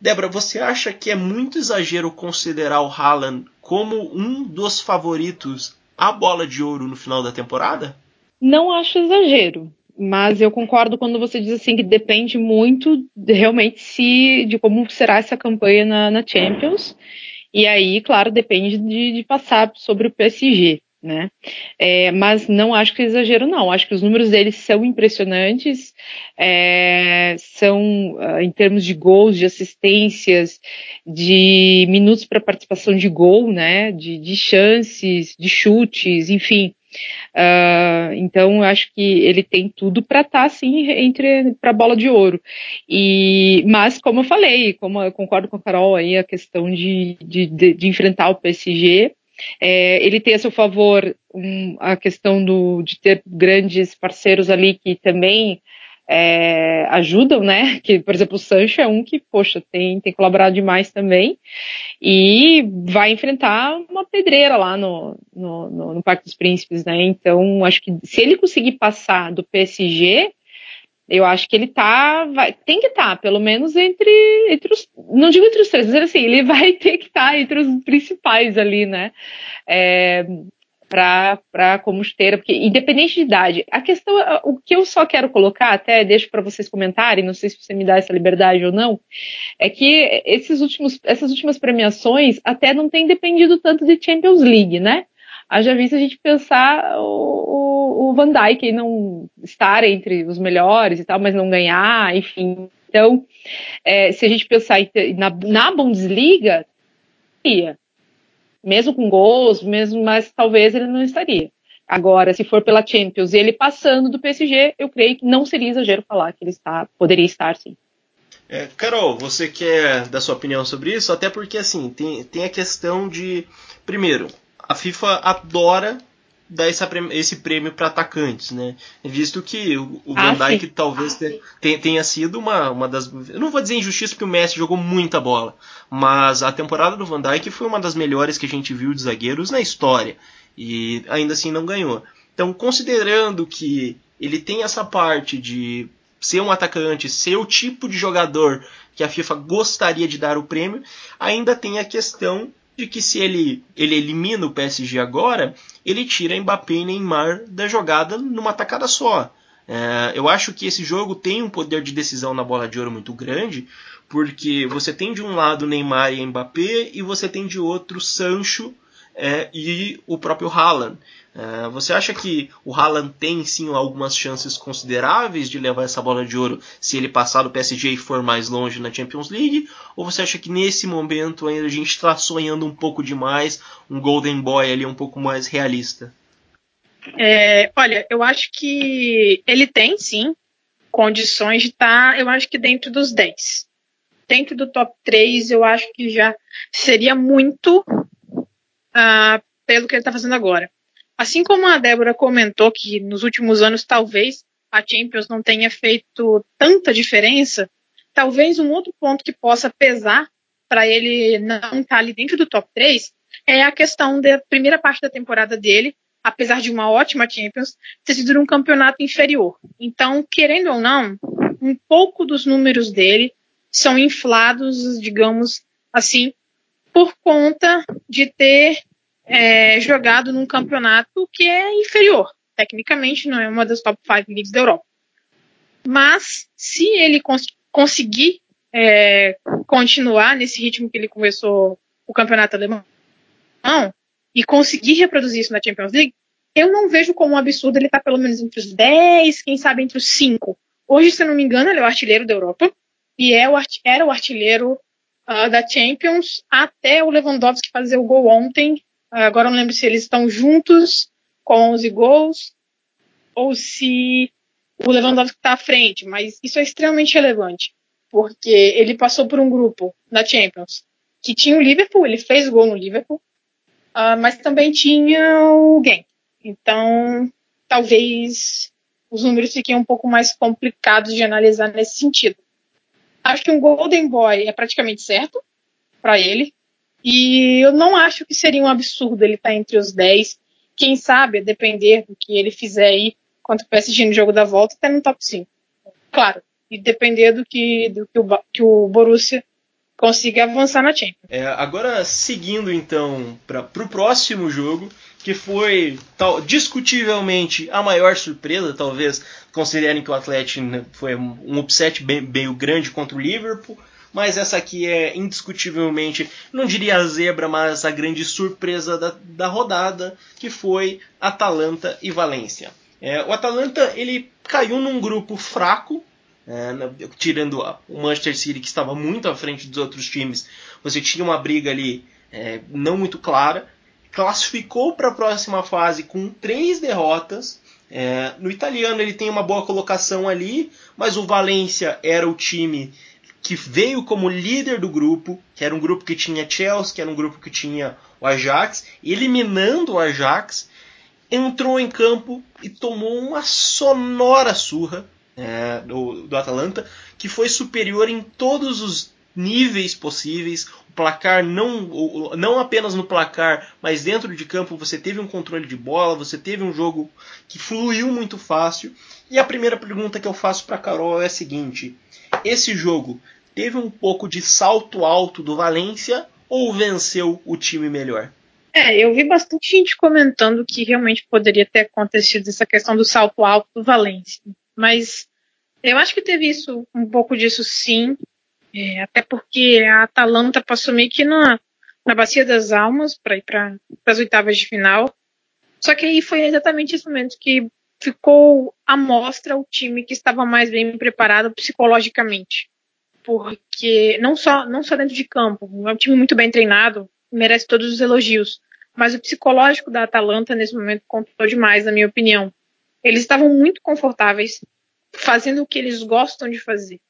Débora, você acha que é muito exagero considerar o Haaland como um dos favoritos a bola de ouro no final da temporada?
Não acho exagero, mas eu concordo quando você diz assim que depende muito de, realmente se de como será essa campanha na, na Champions. E aí, claro, depende de, de passar sobre o PSG né? É, mas não acho que é exagero, não. Acho que os números deles são impressionantes, é, são uh, em termos de gols, de assistências, de minutos para participação de gol, né? De, de chances, de chutes, enfim. Uh, então, acho que ele tem tudo para estar tá, assim entre para bola de ouro. E, mas, como eu falei, como eu concordo com a Carol aí, a questão de, de, de enfrentar o PSG é, ele tem a seu favor um, a questão do, de ter grandes parceiros ali que também é, ajudam, né? Que, por exemplo, o Sancho é um que, poxa, tem, tem colaborado demais também e vai enfrentar uma pedreira lá no, no, no, no Parque dos Príncipes, né? Então, acho que se ele conseguir passar do PSG, eu acho que ele tá, vai, tem que estar, tá, pelo menos entre, entre os, não digo entre os três, mas assim, ele vai ter que estar tá entre os principais ali, né? É, para como esteira, porque independente de idade, a questão, o que eu só quero colocar, até deixo para vocês comentarem, não sei se você me dá essa liberdade ou não, é que esses últimos, essas últimas premiações até não tem dependido tanto de Champions League, né? Haja visto a gente pensar o, o Van Dijk não estar entre os melhores e tal, mas não ganhar, enfim. Então, é, se a gente pensar na, na Bundesliga, ia. Mesmo com gols, mesmo, mas talvez ele não estaria. Agora, se for pela Champions e ele passando do PSG, eu creio que não seria exagero falar que ele está, poderia estar sim.
É, Carol, você quer dar sua opinião sobre isso? Até porque assim tem, tem a questão de primeiro a FIFA adora dar essa, esse prêmio para atacantes, né? Visto que o, o ah, Van Dijk talvez ah, tenha, tenha sido uma, uma das. Eu não vou dizer injustiça porque o Messi jogou muita bola, mas a temporada do Van Dijk foi uma das melhores que a gente viu de zagueiros na história e ainda assim não ganhou. Então, considerando que ele tem essa parte de ser um atacante, ser o tipo de jogador que a FIFA gostaria de dar o prêmio, ainda tem a questão de que se ele, ele elimina o PSG agora, ele tira Mbappé e Neymar da jogada numa tacada só. É, eu acho que esse jogo tem um poder de decisão na bola de ouro muito grande, porque você tem de um lado Neymar e Mbappé e você tem de outro Sancho é, e o próprio Haaland. É, você acha que o Haaland tem sim algumas chances consideráveis de levar essa bola de ouro se ele passar do PSG e for mais longe na Champions League? Ou você acha que nesse momento ainda a gente está sonhando um pouco demais, um Golden Boy ali um pouco mais realista?
É, olha, eu acho que ele tem sim condições de estar, tá, eu acho que dentro dos 10. Dentro do top 3, eu acho que já seria muito uh, pelo que ele está fazendo agora. Assim como a Débora comentou que nos últimos anos talvez a Champions não tenha feito tanta diferença, talvez um outro ponto que possa pesar para ele não estar tá ali dentro do top 3 é a questão da primeira parte da temporada dele apesar de uma ótima Champions, ter sido um campeonato inferior. Então, querendo ou não, um pouco dos números dele são inflados, digamos assim, por conta de ter é, jogado num campeonato que é inferior. Tecnicamente, não é uma das top 5 leagues da Europa. Mas, se ele cons conseguir é, continuar nesse ritmo que ele começou o campeonato alemão e conseguir reproduzir isso na Champions League, eu não vejo como um absurdo ele estar tá pelo menos entre os 10, quem sabe entre os 5. Hoje, se eu não me engano, ele é o artilheiro da Europa e é o era o artilheiro uh, da Champions até o Lewandowski fazer o gol ontem. Uh, agora não lembro se eles estão juntos com 11 gols ou se o Lewandowski está à frente, mas isso é extremamente relevante, porque ele passou por um grupo na Champions que tinha o Liverpool, ele fez gol no Liverpool, uh, mas também tinha o Genk. Então, talvez os números fiquem um pouco mais complicados de analisar nesse sentido. Acho que um Golden Boy é praticamente certo para ele. E eu não acho que seria um absurdo ele estar tá entre os 10. Quem sabe, depender do que ele fizer aí contra o PSG no jogo da volta, até no top 5. Claro. E depender do que, do que, o, que o Borussia consiga avançar na Champions.
É, agora, seguindo então para o próximo jogo, que foi tal, discutivelmente a maior surpresa, talvez considerem que o Atlético foi um upset bem, bem grande contra o Liverpool, mas essa aqui é indiscutivelmente, não diria a zebra, mas a grande surpresa da, da rodada, que foi Atalanta e Valência. É, o Atalanta ele caiu num grupo fraco, é, tirando o Manchester City que estava muito à frente dos outros times, você tinha uma briga ali é, não muito clara classificou para a próxima fase com três derrotas. É, no italiano ele tem uma boa colocação ali, mas o Valência era o time que veio como líder do grupo, que era um grupo que tinha Chelsea, que era um grupo que tinha o Ajax, eliminando o Ajax, entrou em campo e tomou uma sonora surra é, do, do Atalanta, que foi superior em todos os níveis possíveis. O placar não, não apenas no placar, mas dentro de campo você teve um controle de bola, você teve um jogo que fluiu muito fácil. E a primeira pergunta que eu faço para Carol é a seguinte: esse jogo teve um pouco de salto alto do Valência ou venceu o time melhor?
É, eu vi bastante gente comentando que realmente poderia ter acontecido essa questão do salto alto do Valência, mas eu acho que teve isso, um pouco disso sim. É, até porque a Atalanta passou meio que na, na Bacia das Almas para ir para as oitavas de final. Só que aí foi exatamente esse momento que ficou à mostra o time que estava mais bem preparado psicologicamente. Porque não só, não só dentro de campo, é um time muito bem treinado, merece todos os elogios. Mas o psicológico da Atalanta nesse momento contou demais, na minha opinião. Eles estavam muito confortáveis, fazendo o que eles gostam de fazer.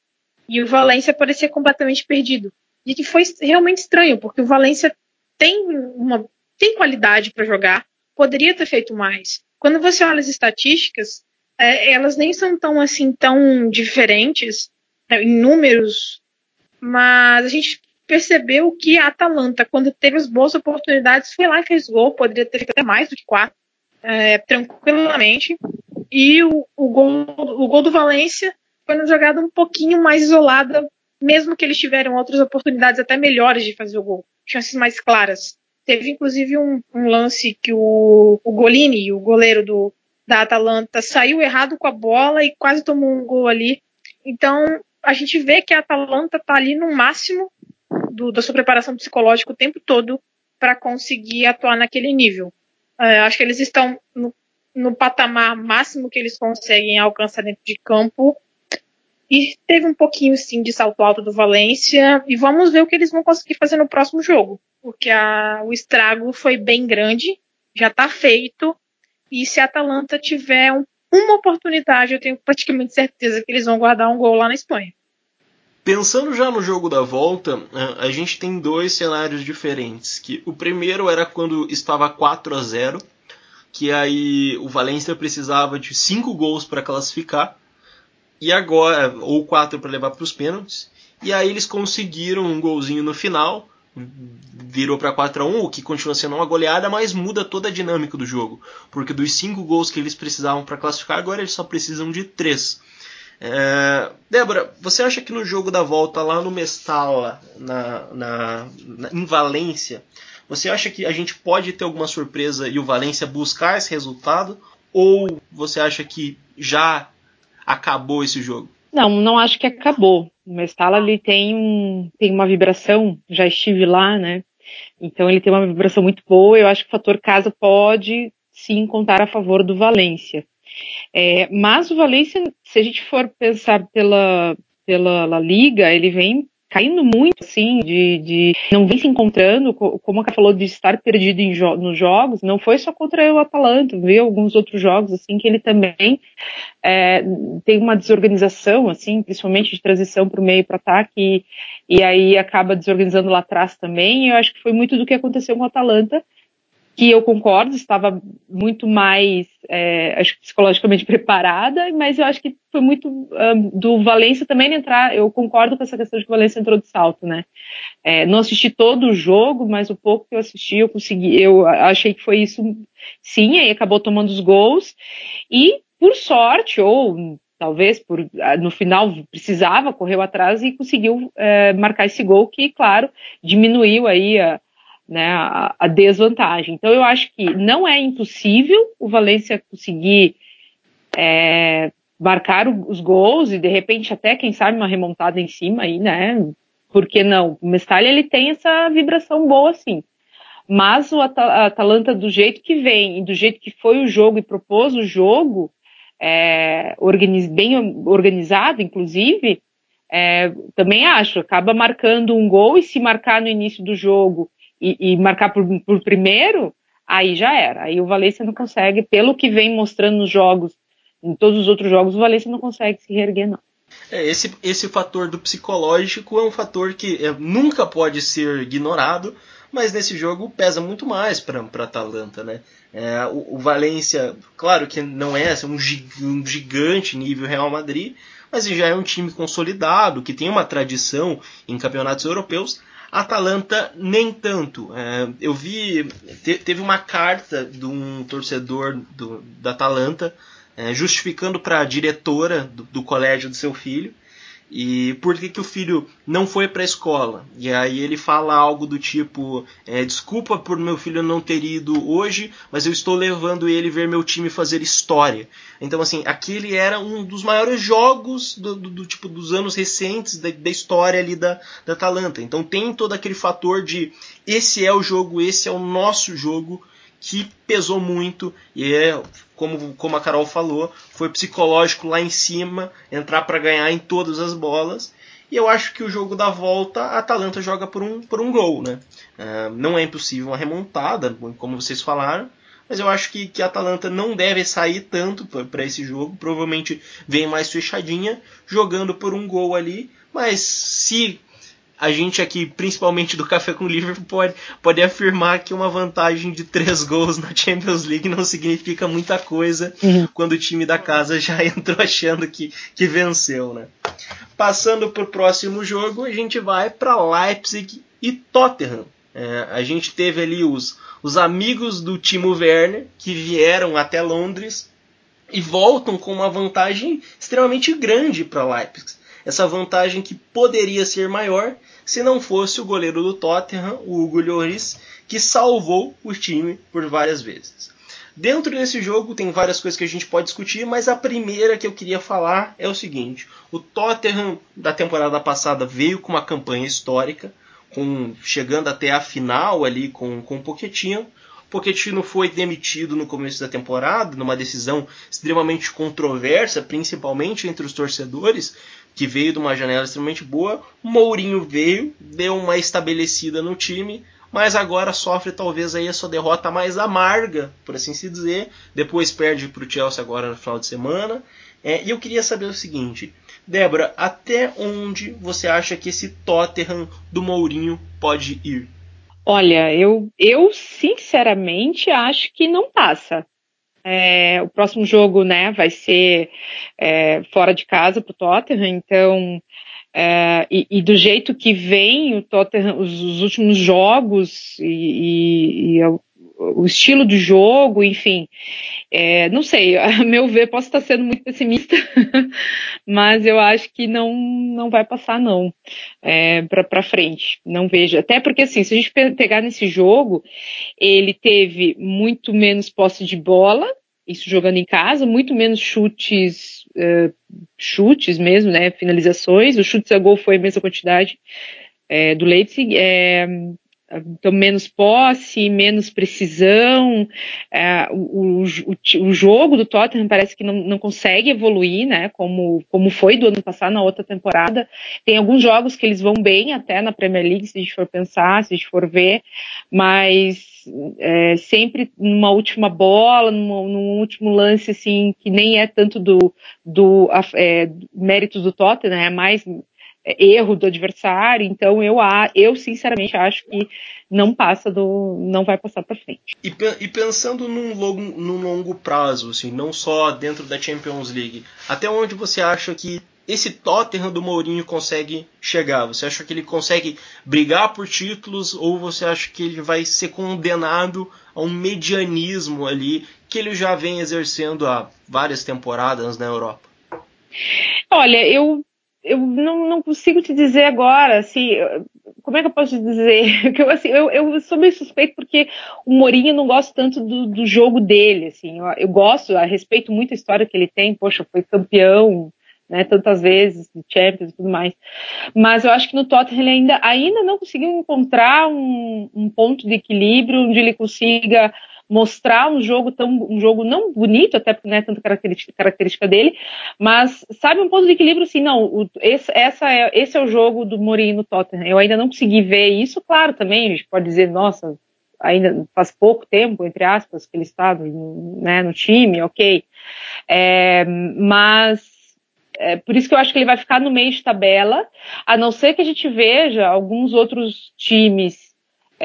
E o Valência parecia completamente perdido. E que foi realmente estranho, porque o Valência tem uma tem qualidade para jogar, poderia ter feito mais. Quando você olha as estatísticas, é, elas nem são tão assim tão diferentes né, em números, mas a gente percebeu que a Atalanta, quando teve as boas oportunidades, foi lá e fez gol, poderia ter feito até mais do que quatro, é, tranquilamente. E o, o, gol, o gol do Valência foi uma jogada um pouquinho mais isolada, mesmo que eles tiveram outras oportunidades até melhores de fazer o gol, chances mais claras. Teve inclusive um, um lance que o, o Golini, o goleiro do, da Atalanta, saiu errado com a bola e quase tomou um gol ali. Então a gente vê que a Atalanta está ali no máximo do, da sua preparação psicológica o tempo todo para conseguir atuar naquele nível. É, acho que eles estão no, no patamar máximo que eles conseguem alcançar dentro de campo e teve um pouquinho, sim, de salto alto do Valência. E vamos ver o que eles vão conseguir fazer no próximo jogo. Porque a, o estrago foi bem grande, já está feito. E se a Atalanta tiver um, uma oportunidade, eu tenho praticamente certeza que eles vão guardar um gol lá na Espanha.
Pensando já no jogo da volta, a gente tem dois cenários diferentes. Que o primeiro era quando estava 4 a 0, que aí o Valência precisava de 5 gols para classificar e agora, ou quatro para levar para os pênaltis. E aí eles conseguiram um golzinho no final virou para 4 a 1 o que continua sendo uma goleada, mas muda toda a dinâmica do jogo. Porque dos 5 gols que eles precisavam para classificar, agora eles só precisam de 3. É, Débora, você acha que no jogo da volta lá no Mestala, na, na, na, em Valência, você acha que a gente pode ter alguma surpresa e o Valência buscar esse resultado? Ou você acha que já acabou esse jogo?
Não, não acho que acabou. O Mestala ele tem, um, tem uma vibração, já estive lá, né? Então ele tem uma vibração muito boa. Eu acho que o fator casa pode sim contar a favor do Valência. É, mas o Valência, se a gente for pensar pela, pela La Liga, ele vem caindo muito, assim, de, de não vem se encontrando, como a falou de estar perdido em jo nos jogos, não foi só contra o Atalanta, viu alguns outros jogos, assim, que ele também é, tem uma desorganização, assim, principalmente de transição para o meio para ataque, e, e aí acaba desorganizando lá atrás também, eu acho que foi muito do que aconteceu com o Atalanta, que eu concordo, estava muito mais, é, acho psicologicamente preparada, mas eu acho que foi muito um, do Valência também entrar, eu concordo com essa questão de que o Valência entrou de salto, né? É, não assisti todo o jogo, mas o pouco que eu assisti, eu consegui, eu achei que foi isso, sim, aí acabou tomando os gols, e por sorte, ou talvez por no final precisava, correu atrás e conseguiu é, marcar esse gol que, claro, diminuiu aí a né, a, a, desvantagem. Então eu acho que não é impossível o Valência conseguir é, marcar os gols e de repente até quem sabe uma remontada em cima aí, né? Por que não? O Mestalha ele tem essa vibração boa sim. Mas o Atalanta do jeito que vem e do jeito que foi o jogo e propôs o jogo, é, organiz, bem organizado, inclusive, é, também acho, acaba marcando um gol e se marcar no início do jogo e, e marcar por, por primeiro, aí já era. Aí o Valência não consegue, pelo que vem mostrando nos jogos, em todos os outros jogos, o Valência não consegue se reerguer, não.
É, esse, esse fator do psicológico é um fator que é, nunca pode ser ignorado, mas nesse jogo pesa muito mais para a Atalanta, né? É, o, o, Valência, claro que não é um, um gigante nível Real Madrid, mas já é um time consolidado, que tem uma tradição em campeonatos europeus, Atalanta nem tanto. É, eu vi, te, teve uma carta de um torcedor do, da Atalanta é, justificando para a diretora do, do colégio do seu filho e por que, que o filho não foi para a escola. E aí ele fala algo do tipo: é, desculpa por meu filho não ter ido hoje, mas eu estou levando ele ver meu time fazer história. Então assim, aquele era um dos maiores jogos do, do, do tipo dos anos recentes da, da, história ali da, da Atalanta. Então tem todo aquele fator de esse é o jogo, esse é o nosso jogo que pesou muito e é como, como a Carol falou, foi psicológico lá em cima, entrar para ganhar em todas as bolas. E eu acho que o jogo da volta, a Atalanta joga por um, por um gol, né? Uh, não é impossível uma remontada, como vocês falaram, mas eu acho que, que a Atalanta não deve sair tanto para esse jogo. Provavelmente vem mais fechadinha, jogando por um gol ali. Mas se a gente aqui, principalmente do Café com Liverpool, pode, pode afirmar que uma vantagem de três gols na Champions League não significa muita coisa uhum. quando o time da casa já entrou achando que, que venceu, né? Passando para o próximo jogo, a gente vai para Leipzig e Tottenham. É, a gente teve ali os, os amigos do Timo Werner que vieram até Londres e voltam com uma vantagem extremamente grande para Leipzig essa vantagem que poderia ser maior se não fosse o goleiro do Tottenham, o Hugo Lloris, que salvou o time por várias vezes. Dentro desse jogo tem várias coisas que a gente pode discutir, mas a primeira que eu queria falar é o seguinte: o Tottenham da temporada passada veio com uma campanha histórica, com chegando até a final ali com, com o Pochettino. Pochettino foi demitido no começo da temporada, numa decisão extremamente controversa, principalmente entre os torcedores, que veio de uma janela extremamente boa. Mourinho veio, deu uma estabelecida no time, mas agora sofre talvez aí a sua derrota mais amarga, por assim se dizer. Depois perde para o Chelsea agora no final de semana. É, e eu queria saber o seguinte, Débora, até onde você acha que esse Tottenham do Mourinho pode ir?
Olha, eu, eu sinceramente acho que não passa. É, o próximo jogo, né, vai ser é, fora de casa para o Tottenham, então É, e, e, do jeito que vem o Tottenham, os, os últimos jogos e, e, e, o estilo de jogo, enfim, é, não sei, a meu ver, posso estar sendo muito pessimista, mas eu acho que não, não vai passar não é, para frente, não vejo. Até porque assim, se a gente pegar nesse jogo, ele teve muito menos posse de bola, isso jogando em casa, muito menos chutes, uh, chutes mesmo, né, finalizações, o chutes a gol foi a mesma quantidade é, do Leipzig, é, então menos posse, menos precisão, é, o, o, o, jogo do Tottenham parece que não, não consegue evoluir, né, como, como foi do ano passado na outra temporada, tem alguns jogos que eles vão bem até na Premier League, se a gente for pensar, se a gente for ver, mas é, sempre numa última bola, num, num, último lance assim que nem é tanto do, do é, mérito do Tottenham, é mais erro do adversário. Então eu eu sinceramente acho que não passa do não vai passar para frente.
E, e, pensando num longo, num longo prazo, assim, não só dentro da Champions League, até onde você acha que esse Tottenham do Mourinho consegue chegar? Você acha que ele consegue brigar por títulos ou você acha que ele vai ser condenado a um medianismo ali que ele já vem exercendo há várias temporadas na Europa?
Olha, eu, eu não, não consigo te dizer agora, assim, como é que eu posso dizer? eu, assim, eu, eu sou meio suspeito porque o Mourinho não gosta tanto do, do jogo dele, assim, eu, eu gosto, eu respeito muito a história que ele tem, poxa, foi campeão né, tantas vezes, de Champions e tudo mais. Mas eu acho que no Tottenham ele ainda, ainda não conseguiu encontrar um, um ponto de equilíbrio onde ele consiga mostrar um jogo tão um jogo não bonito até porque não é tanta característica, característica dele mas sabe um ponto de equilíbrio assim não o, esse, essa é, esse é o jogo do Mourinho no Tottenham. Eu ainda não consegui ver isso claro também a gente pode dizer nossa ainda faz pouco tempo entre aspas que ele está no, né, no time ok. É, mas é, por isso que eu acho que ele vai ficar no meio de tabela, a não ser que a gente veja alguns outros times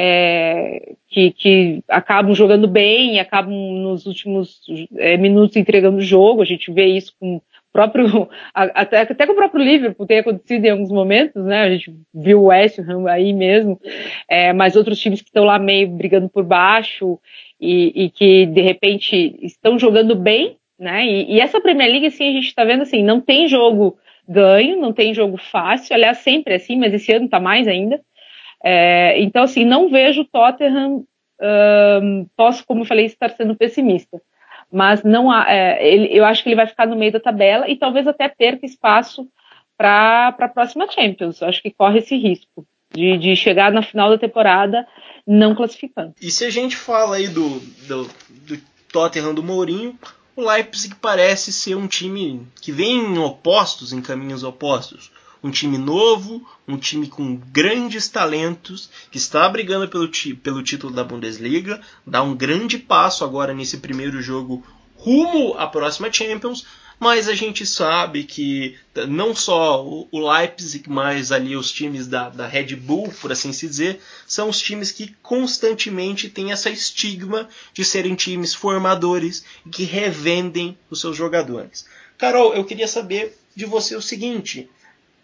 é, que, que, acabam jogando bem acabam nos últimos é, minutos entregando o jogo. A gente vê isso com o próprio, até, até com o próprio Liverpool tem acontecido em alguns momentos, né? A gente viu o West Ham aí mesmo, é, mas outros times que estão lá meio brigando por baixo e, e que de repente estão jogando bem, né? E, e, essa Premier League, assim, a gente está vendo assim, não tem jogo ganho, não tem jogo fácil, aliás, sempre é assim, mas esse ano está mais ainda. É, então, assim, não vejo o Tottenham, um, posso, como eu falei, estar sendo pessimista. Mas não há, é, ele, eu acho que ele vai ficar no meio da tabela e talvez até perca espaço para a próxima Champions. Eu acho que corre esse risco de, de chegar na final da temporada não classificando.
E se a gente fala aí do, do, do Tottenham do Mourinho, o Leipzig parece ser um time que vem em opostos, em caminhos opostos. Um time novo, um time com grandes talentos, que está brigando pelo, pelo título da Bundesliga, dá um grande passo agora nesse primeiro jogo rumo à próxima Champions, mas a gente sabe que não só o Leipzig, mas ali os times da, da Red Bull, por assim se dizer, são os times que constantemente têm essa estigma de serem times formadores e que revendem os seus jogadores. Carol, eu queria saber de você o seguinte: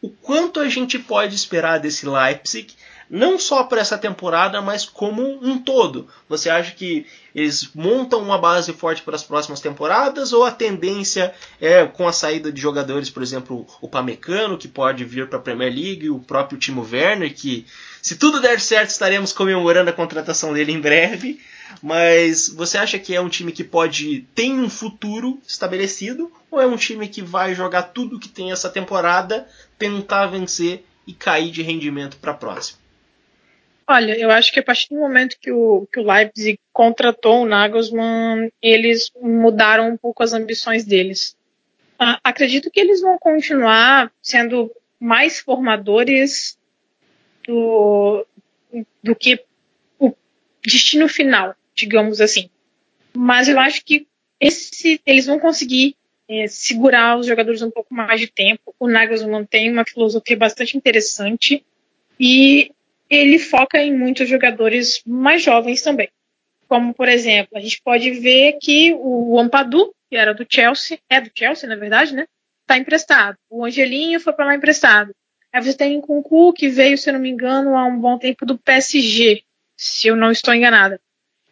o quanto a gente pode esperar desse Leipzig não só para essa temporada, mas como um todo. Você acha que eles montam uma base forte para as próximas temporadas ou a tendência é com a saída de jogadores, por exemplo, o Pamecano, que pode vir para a Premier League, o próprio Timo Werner, que se tudo der certo estaremos comemorando a contratação dele em breve. Mas você acha que é um time que pode ter um futuro estabelecido ou é um time que vai jogar tudo que tem essa temporada, tentar vencer e cair de rendimento para a próxima?
Olha, eu acho que a partir do momento que o, que o Leipzig contratou o Nagelsmann, eles mudaram um pouco as ambições deles. Ah, acredito que eles vão continuar sendo mais formadores do, do que destino final, digamos assim. Mas eu acho que esse, eles vão conseguir é, segurar os jogadores um pouco mais de tempo. O Nagelsmann tem uma filosofia bastante interessante e ele foca em muitos jogadores mais jovens também. Como, por exemplo, a gente pode ver que o Ampadu, que era do Chelsea, é do Chelsea, na verdade, né? Está emprestado. O Angelinho foi para lá emprestado. Aí você tem Kunku, que veio, se eu não me engano, há um bom tempo do PSG, se eu não estou enganada.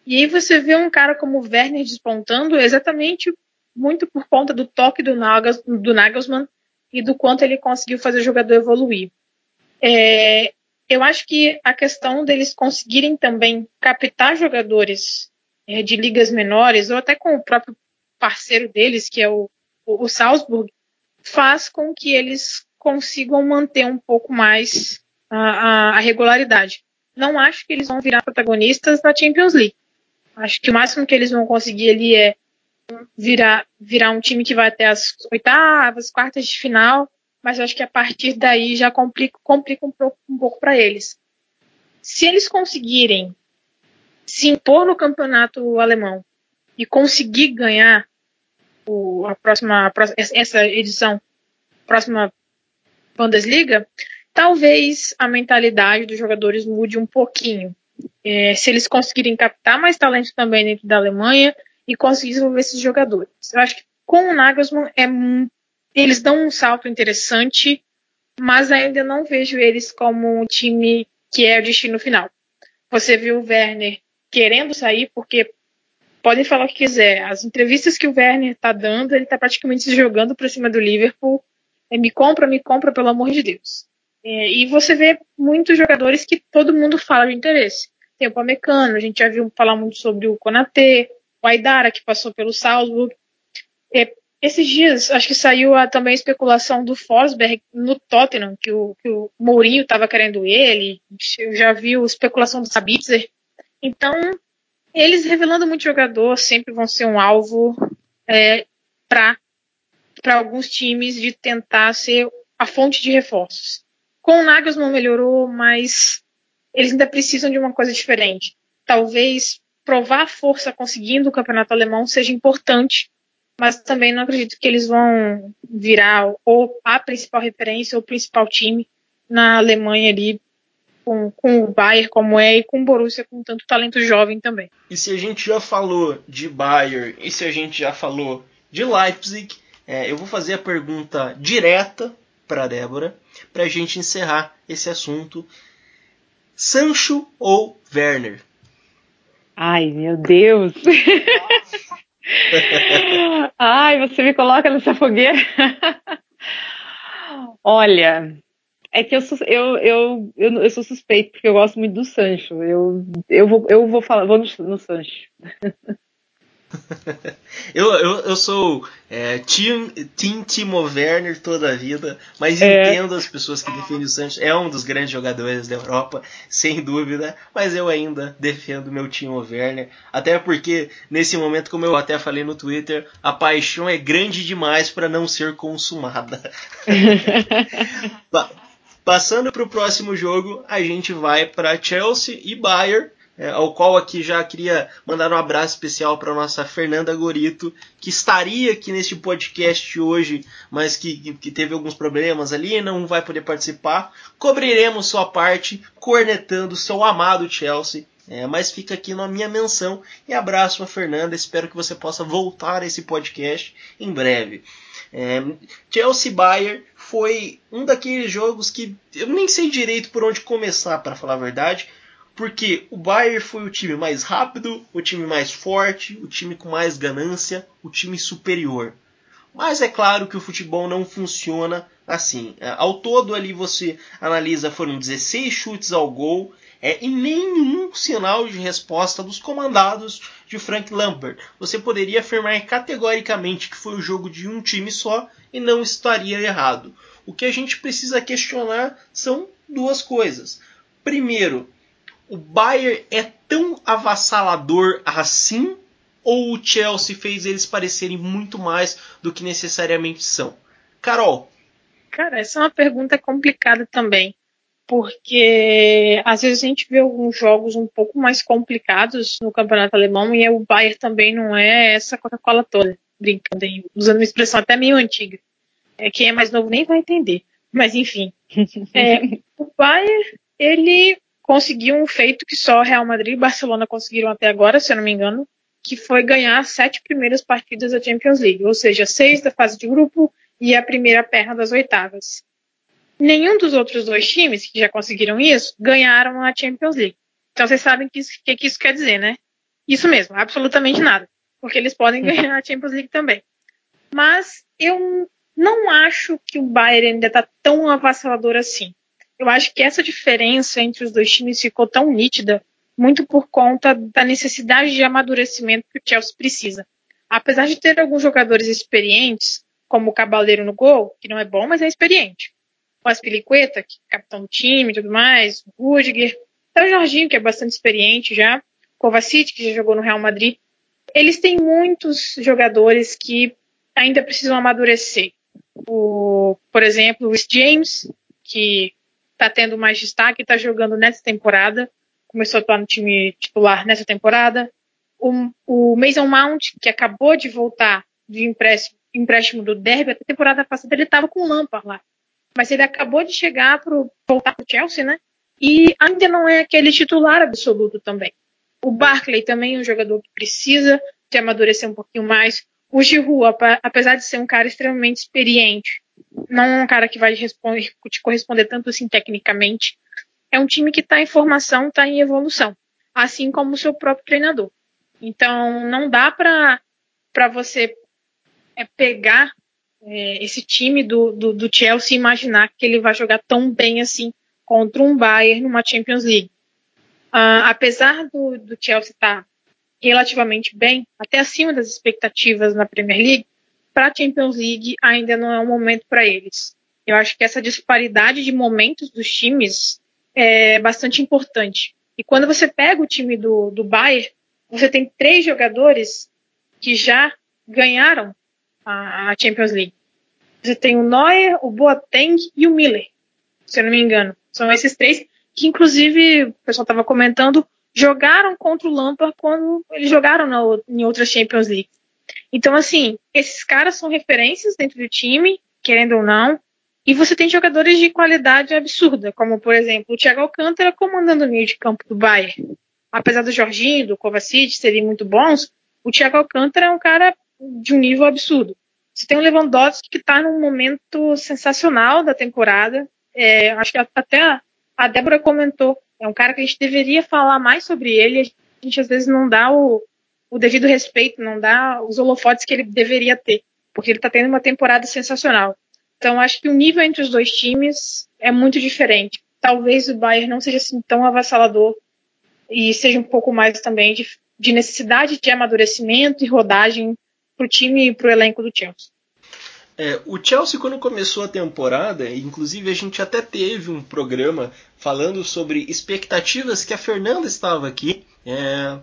E aí você vê um cara como o Werner despontando exatamente muito por conta do toque do, do Nagelsmann e do quanto ele conseguiu fazer o jogador evoluir. É, eu acho que a questão deles conseguirem também captar jogadores é, de ligas menores, ou até com o próprio parceiro deles, que é o, o, o Salzburg, faz com que eles consigam manter um pouco mais a, a, a, regularidade. Não acho que eles vão virar protagonistas da Champions League. Acho que o máximo que eles vão conseguir ali é virar, virar um time que vai até as oitavas, quartas de final, mas acho que a partir daí já complica, complica um pouco, um pouco para eles. Se eles conseguirem se impor no campeonato alemão e conseguir ganhar o, a próxima, essa edição, próxima Bundesliga, talvez a mentalidade dos jogadores mude um pouquinho. É, se eles conseguirem captar mais talento também dentro da Alemanha e conseguir desenvolver esses jogadores. Eu acho que com o Nagelsmann é, eles dão um salto interessante, mas ainda não vejo eles como um time que é o destino final. Você viu o Werner querendo sair porque podem falar o que quiser. As entrevistas que o Werner está dando, ele está praticamente se jogando para cima do Liverpool. É, me compra, me compra, pelo amor de Deus. É, e você vê muitos jogadores que todo mundo fala de interesse. Tem o Pamecano, a gente já viu falar muito sobre o Konatê, o Aidara, que passou pelo Salzburg. É, esses dias, acho que saiu a, também a especulação do Forsberg no Tottenham, que o, que o Mourinho estava querendo ele. Eu já vi a especulação do Sabitzer. Então, eles revelando muito jogador sempre vão ser um alvo é, para alguns times de tentar ser a fonte de reforços. Com o Nagelsmann melhorou, mas eles ainda precisam de uma coisa diferente. Talvez provar força conseguindo o campeonato alemão seja importante, mas também não acredito que eles vão virar ou a principal referência ou o principal time na Alemanha ali com, com o Bayern como é e com o Borussia com tanto talento jovem também.
E se a gente já falou de Bayern e se a gente já falou de Leipzig, é, eu vou fazer a pergunta direta para Débora para a gente encerrar esse assunto. Sancho ou Werner?
Ai, meu Deus! Ai, você me coloca nessa fogueira. Olha, é que eu sou, eu, eu, eu, eu, sou suspeito, porque eu gosto muito do Sancho. Eu, eu, vou, eu vou falar, vou no, no Sancho.
eu, eu, eu sou é, team, team Timo Werner toda a vida, mas é. entendo as pessoas que defendem o Sancho. É um dos grandes jogadores da Europa, sem dúvida, mas eu ainda defendo meu Timo Werner. Até porque, nesse momento, como eu até falei no Twitter, a paixão é grande demais para não ser consumada. Passando para o próximo jogo, a gente vai para Chelsea e Bayern, é, ao qual aqui já queria mandar um abraço especial para nossa Fernanda Gorito, que estaria aqui neste podcast hoje, mas que, que teve alguns problemas ali, não vai poder participar. Cobriremos sua parte, cornetando seu amado Chelsea. É, mas fica aqui na minha menção e abraço a Fernanda. Espero que você possa voltar a esse podcast em breve. É, Chelsea Bayern foi um daqueles jogos que eu nem sei direito por onde começar, para falar a verdade, porque o Bayern foi o time mais rápido, o time mais forte, o time com mais ganância, o time superior. Mas é claro que o futebol não funciona assim. É, ao todo ali você analisa foram 16 chutes ao gol é, e nenhum sinal de resposta dos comandados de Frank Lampard. Você poderia afirmar categoricamente que foi o jogo de um time só e não estaria errado. O que a gente precisa questionar são duas coisas. Primeiro, o Bayern é tão avassalador assim ou o Chelsea fez eles parecerem muito mais do que necessariamente são? Carol.
Cara, essa é uma pergunta complicada também, porque às vezes a gente vê alguns jogos um pouco mais complicados no campeonato alemão e o Bayern também não é essa Coca-Cola toda, brincando, usando uma expressão até meio antiga. É, quem é mais novo nem vai entender, mas enfim. É, o Bayern, ele conseguiu um feito que só Real Madrid e Barcelona conseguiram até agora, se eu não me engano, que foi ganhar as sete primeiras partidas da Champions League, ou seja, seis da fase de grupo e a primeira perna das oitavas. nenhum dos outros dois times que já conseguiram isso ganharam a Champions League. Então vocês sabem o que, que, que, isso quer dizer, né? Isso mesmo, absolutamente nada. Porque eles podem ganhar a Champions League também. Mas eu não acho que o Bayern ainda está tão avassalador assim. Eu acho que essa diferença entre os dois times ficou tão nítida muito por conta da necessidade de amadurecimento que o Chelsea precisa. Apesar de ter alguns jogadores experientes, como o Cabaleiro no gol, que não é bom, mas é experiente. O Aspilicueta, que é capitão do time e tudo mais, o Rudiger, até o Jorginho, que é bastante experiente já, Kovacic, que já jogou no Real Madrid. Eles têm muitos jogadores que ainda precisam amadurecer. O, por exemplo, o James, que está tendo mais destaque, está jogando nessa temporada, começou a atuar no time titular nessa temporada. O, o Mason Mount, que acabou de voltar de empréstimo, empréstimo do Derby, a temporada passada ele estava com o lá. Mas ele acabou de chegar para voltar para o Chelsea, né? E ainda não é aquele titular absoluto também. O Barkley também é um jogador que precisa de amadurecer um pouquinho mais. O Giroud, apesar de ser um cara extremamente experiente, não é um cara que vai te corresponder tanto assim tecnicamente. É um time que está em formação, está em evolução, assim como o seu próprio treinador. Então, não dá para você é, pegar é, esse time do, do, do, Chelsea e imaginar que ele vai jogar tão bem assim contra um Bayern numa Champions League. Uh, apesar do, do Chelsea estar tá relativamente bem, até acima das expectativas na Premier League, para a Champions League ainda não é um momento para eles. Eu acho que essa disparidade de momentos dos times é bastante importante. E quando você pega o time do, do Bayern, você tem três jogadores que já ganharam a, a Champions League. Você tem o Neuer, o Boateng e o Miller, se eu não me engano. São esses três que, inclusive, o pessoal estava comentando, jogaram contra o Lampard quando eles jogaram na, em outras Champions League. Então, assim, esses caras são referências dentro do time, querendo ou não, e você tem jogadores de qualidade absurda, como, por exemplo, o Thiago Alcântara comandando o meio de campo do Bayern. Apesar do Jorginho, do Kovacic serem muito bons, o Thiago Alcântara é um cara de um nível absurdo. Você tem o Lewandowski que está num momento sensacional da temporada. É, acho que até a Débora comentou. É um cara que a gente deveria falar mais sobre ele. A gente às vezes não dá o, o devido respeito, não dá os holofotes que ele deveria ter, porque ele está tendo uma temporada sensacional. Então, acho que o nível entre os dois times é muito diferente. Talvez o Bayern não seja assim tão avassalador e seja um pouco mais também de, de necessidade de amadurecimento e rodagem para o time e para o elenco do Chelsea.
É, o Chelsea, quando começou a temporada, inclusive a gente até teve um programa falando sobre expectativas que a Fernanda estava aqui. É,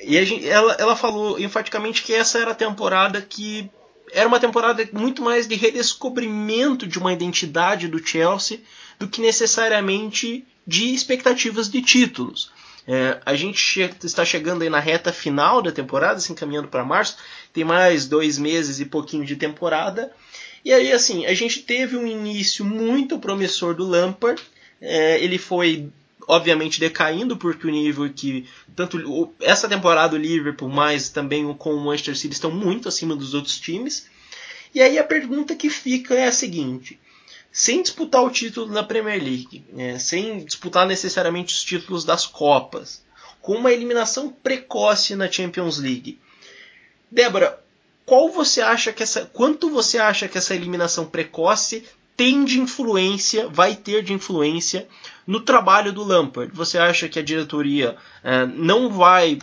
e gente, ela, ela falou enfaticamente que essa era a temporada que era uma temporada muito mais de redescobrimento de uma identidade do Chelsea do que necessariamente de expectativas de títulos. É, a gente che está chegando aí na reta final da temporada, se encaminhando para março, tem mais dois meses e pouquinho de temporada. E aí, assim, a gente teve um início muito promissor do Lampard. É, ele foi obviamente decaindo, porque o nível que tanto essa temporada o Liverpool, mas também com o Manchester City estão muito acima dos outros times. E aí a pergunta que fica é a seguinte: sem disputar o título da Premier League, né, sem disputar necessariamente os títulos das Copas, com uma eliminação precoce na Champions League, Débora, qual você acha que essa, quanto você acha que essa eliminação precoce tem de influência, vai ter de influência no trabalho do Lampard. Você acha que a diretoria é, não vai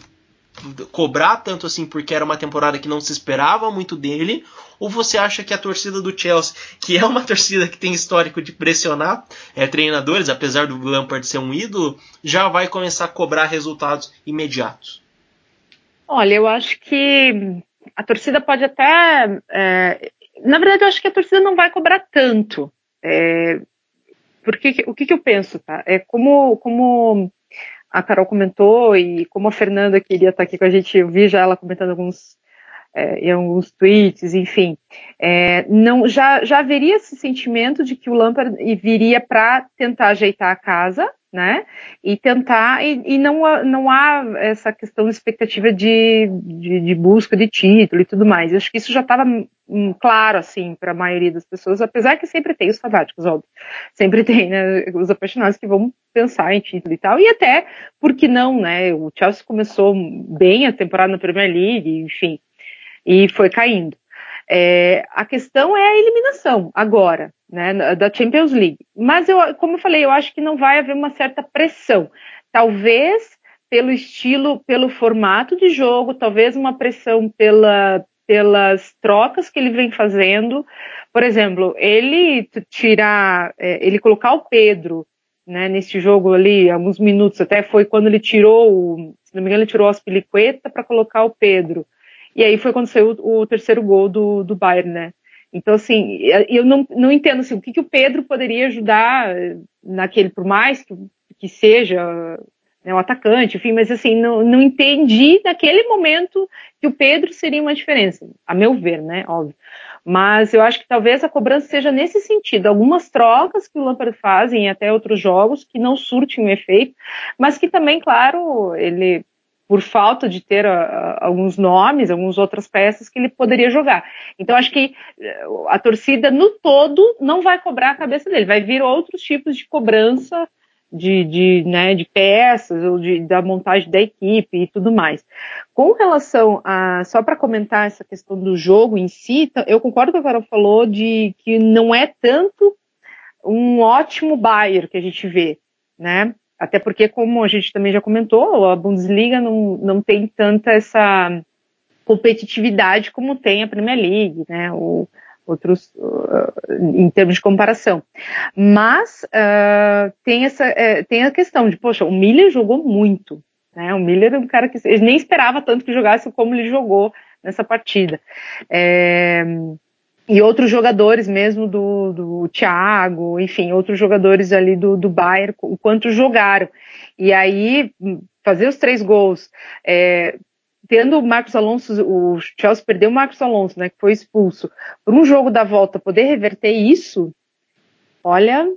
cobrar tanto assim porque era uma temporada que não se esperava muito dele? Ou você acha que a torcida do Chelsea, que é uma torcida que tem histórico de pressionar é, treinadores, apesar do Lampard ser um ídolo, já vai começar a cobrar resultados imediatos?
Olha, eu acho que a torcida pode até é, na verdade, eu acho que a torcida não vai cobrar tanto. É, porque o que, que, eu penso, tá? É como, como a Carol comentou e como a Fernanda queria estar aqui com a gente, eu vi já ela comentando alguns é, em alguns tweets, enfim, é, não já, já haveria esse sentimento de que o Lampard viria para tentar ajeitar a casa, né? E tentar, e, e, não, não há essa questão de expectativa de, de, de busca de título e tudo mais. Eu acho que isso já estava um, claro, assim, para a maioria das pessoas, apesar que sempre tem os fanáticos, óbvio. Sempre tem, né? Os apaixonados que vão pensar em título e tal. E até, porque não, né? O Chelsea começou bem a temporada na Premier League, enfim, e foi caindo. É, a questão é a eliminação agora, né, da Champions League. Mas eu, como eu falei, eu acho que não vai haver uma certa pressão. Talvez pelo estilo, pelo formato de jogo, talvez uma pressão pela, pelas trocas que ele vem fazendo. Por exemplo, ele tirar, é, ele colocar o Pedro né, nesse jogo ali, alguns minutos, até foi quando ele tirou, se não me engano, ele tirou o Aspilicueta para colocar o Pedro. E aí foi quando saiu o, o terceiro gol do, do Bayern, né? Então, assim, eu não, não entendo assim, o que, que o Pedro poderia ajudar naquele, por mais que, que seja né, um atacante, enfim, mas assim, não, não entendi naquele momento que o Pedro seria uma diferença, a meu ver, né, óbvio. Mas eu acho que talvez a cobrança seja nesse sentido, algumas trocas que o Lampard faz em até outros jogos que não surtem um efeito, mas que também, claro, ele por falta de ter uh, alguns nomes, algumas outras peças que ele poderia jogar. Então acho que uh, a torcida no todo não vai cobrar a cabeça dele, vai vir outros tipos de cobrança de, de, né, de peças ou de, da montagem da equipe e tudo mais. Com relação a, só para comentar essa questão do jogo em si, eu concordo com o que a Carol falou de que não é tanto um ótimo Bayern que a gente vê, né? Até porque, como a gente também já comentou, a Bundesliga não, não tem tanta essa competitividade como tem a Premier League, né? Ou outros uh, em termos de comparação. Mas uh, tem essa uh, tem a questão de, poxa, o Miller jogou muito, né? O Miller é um cara que ele nem esperava tanto que jogasse como ele jogou nessa partida. É, e outros jogadores mesmo do, do Thiago, enfim, outros jogadores ali do, do Bayern, o quanto jogaram. E aí, fazer os três gols, é, tendo o Marcos Alonso, o Chelsea perdeu o Marcos Alonso, né, que foi expulso, por um jogo da volta poder reverter isso, olha,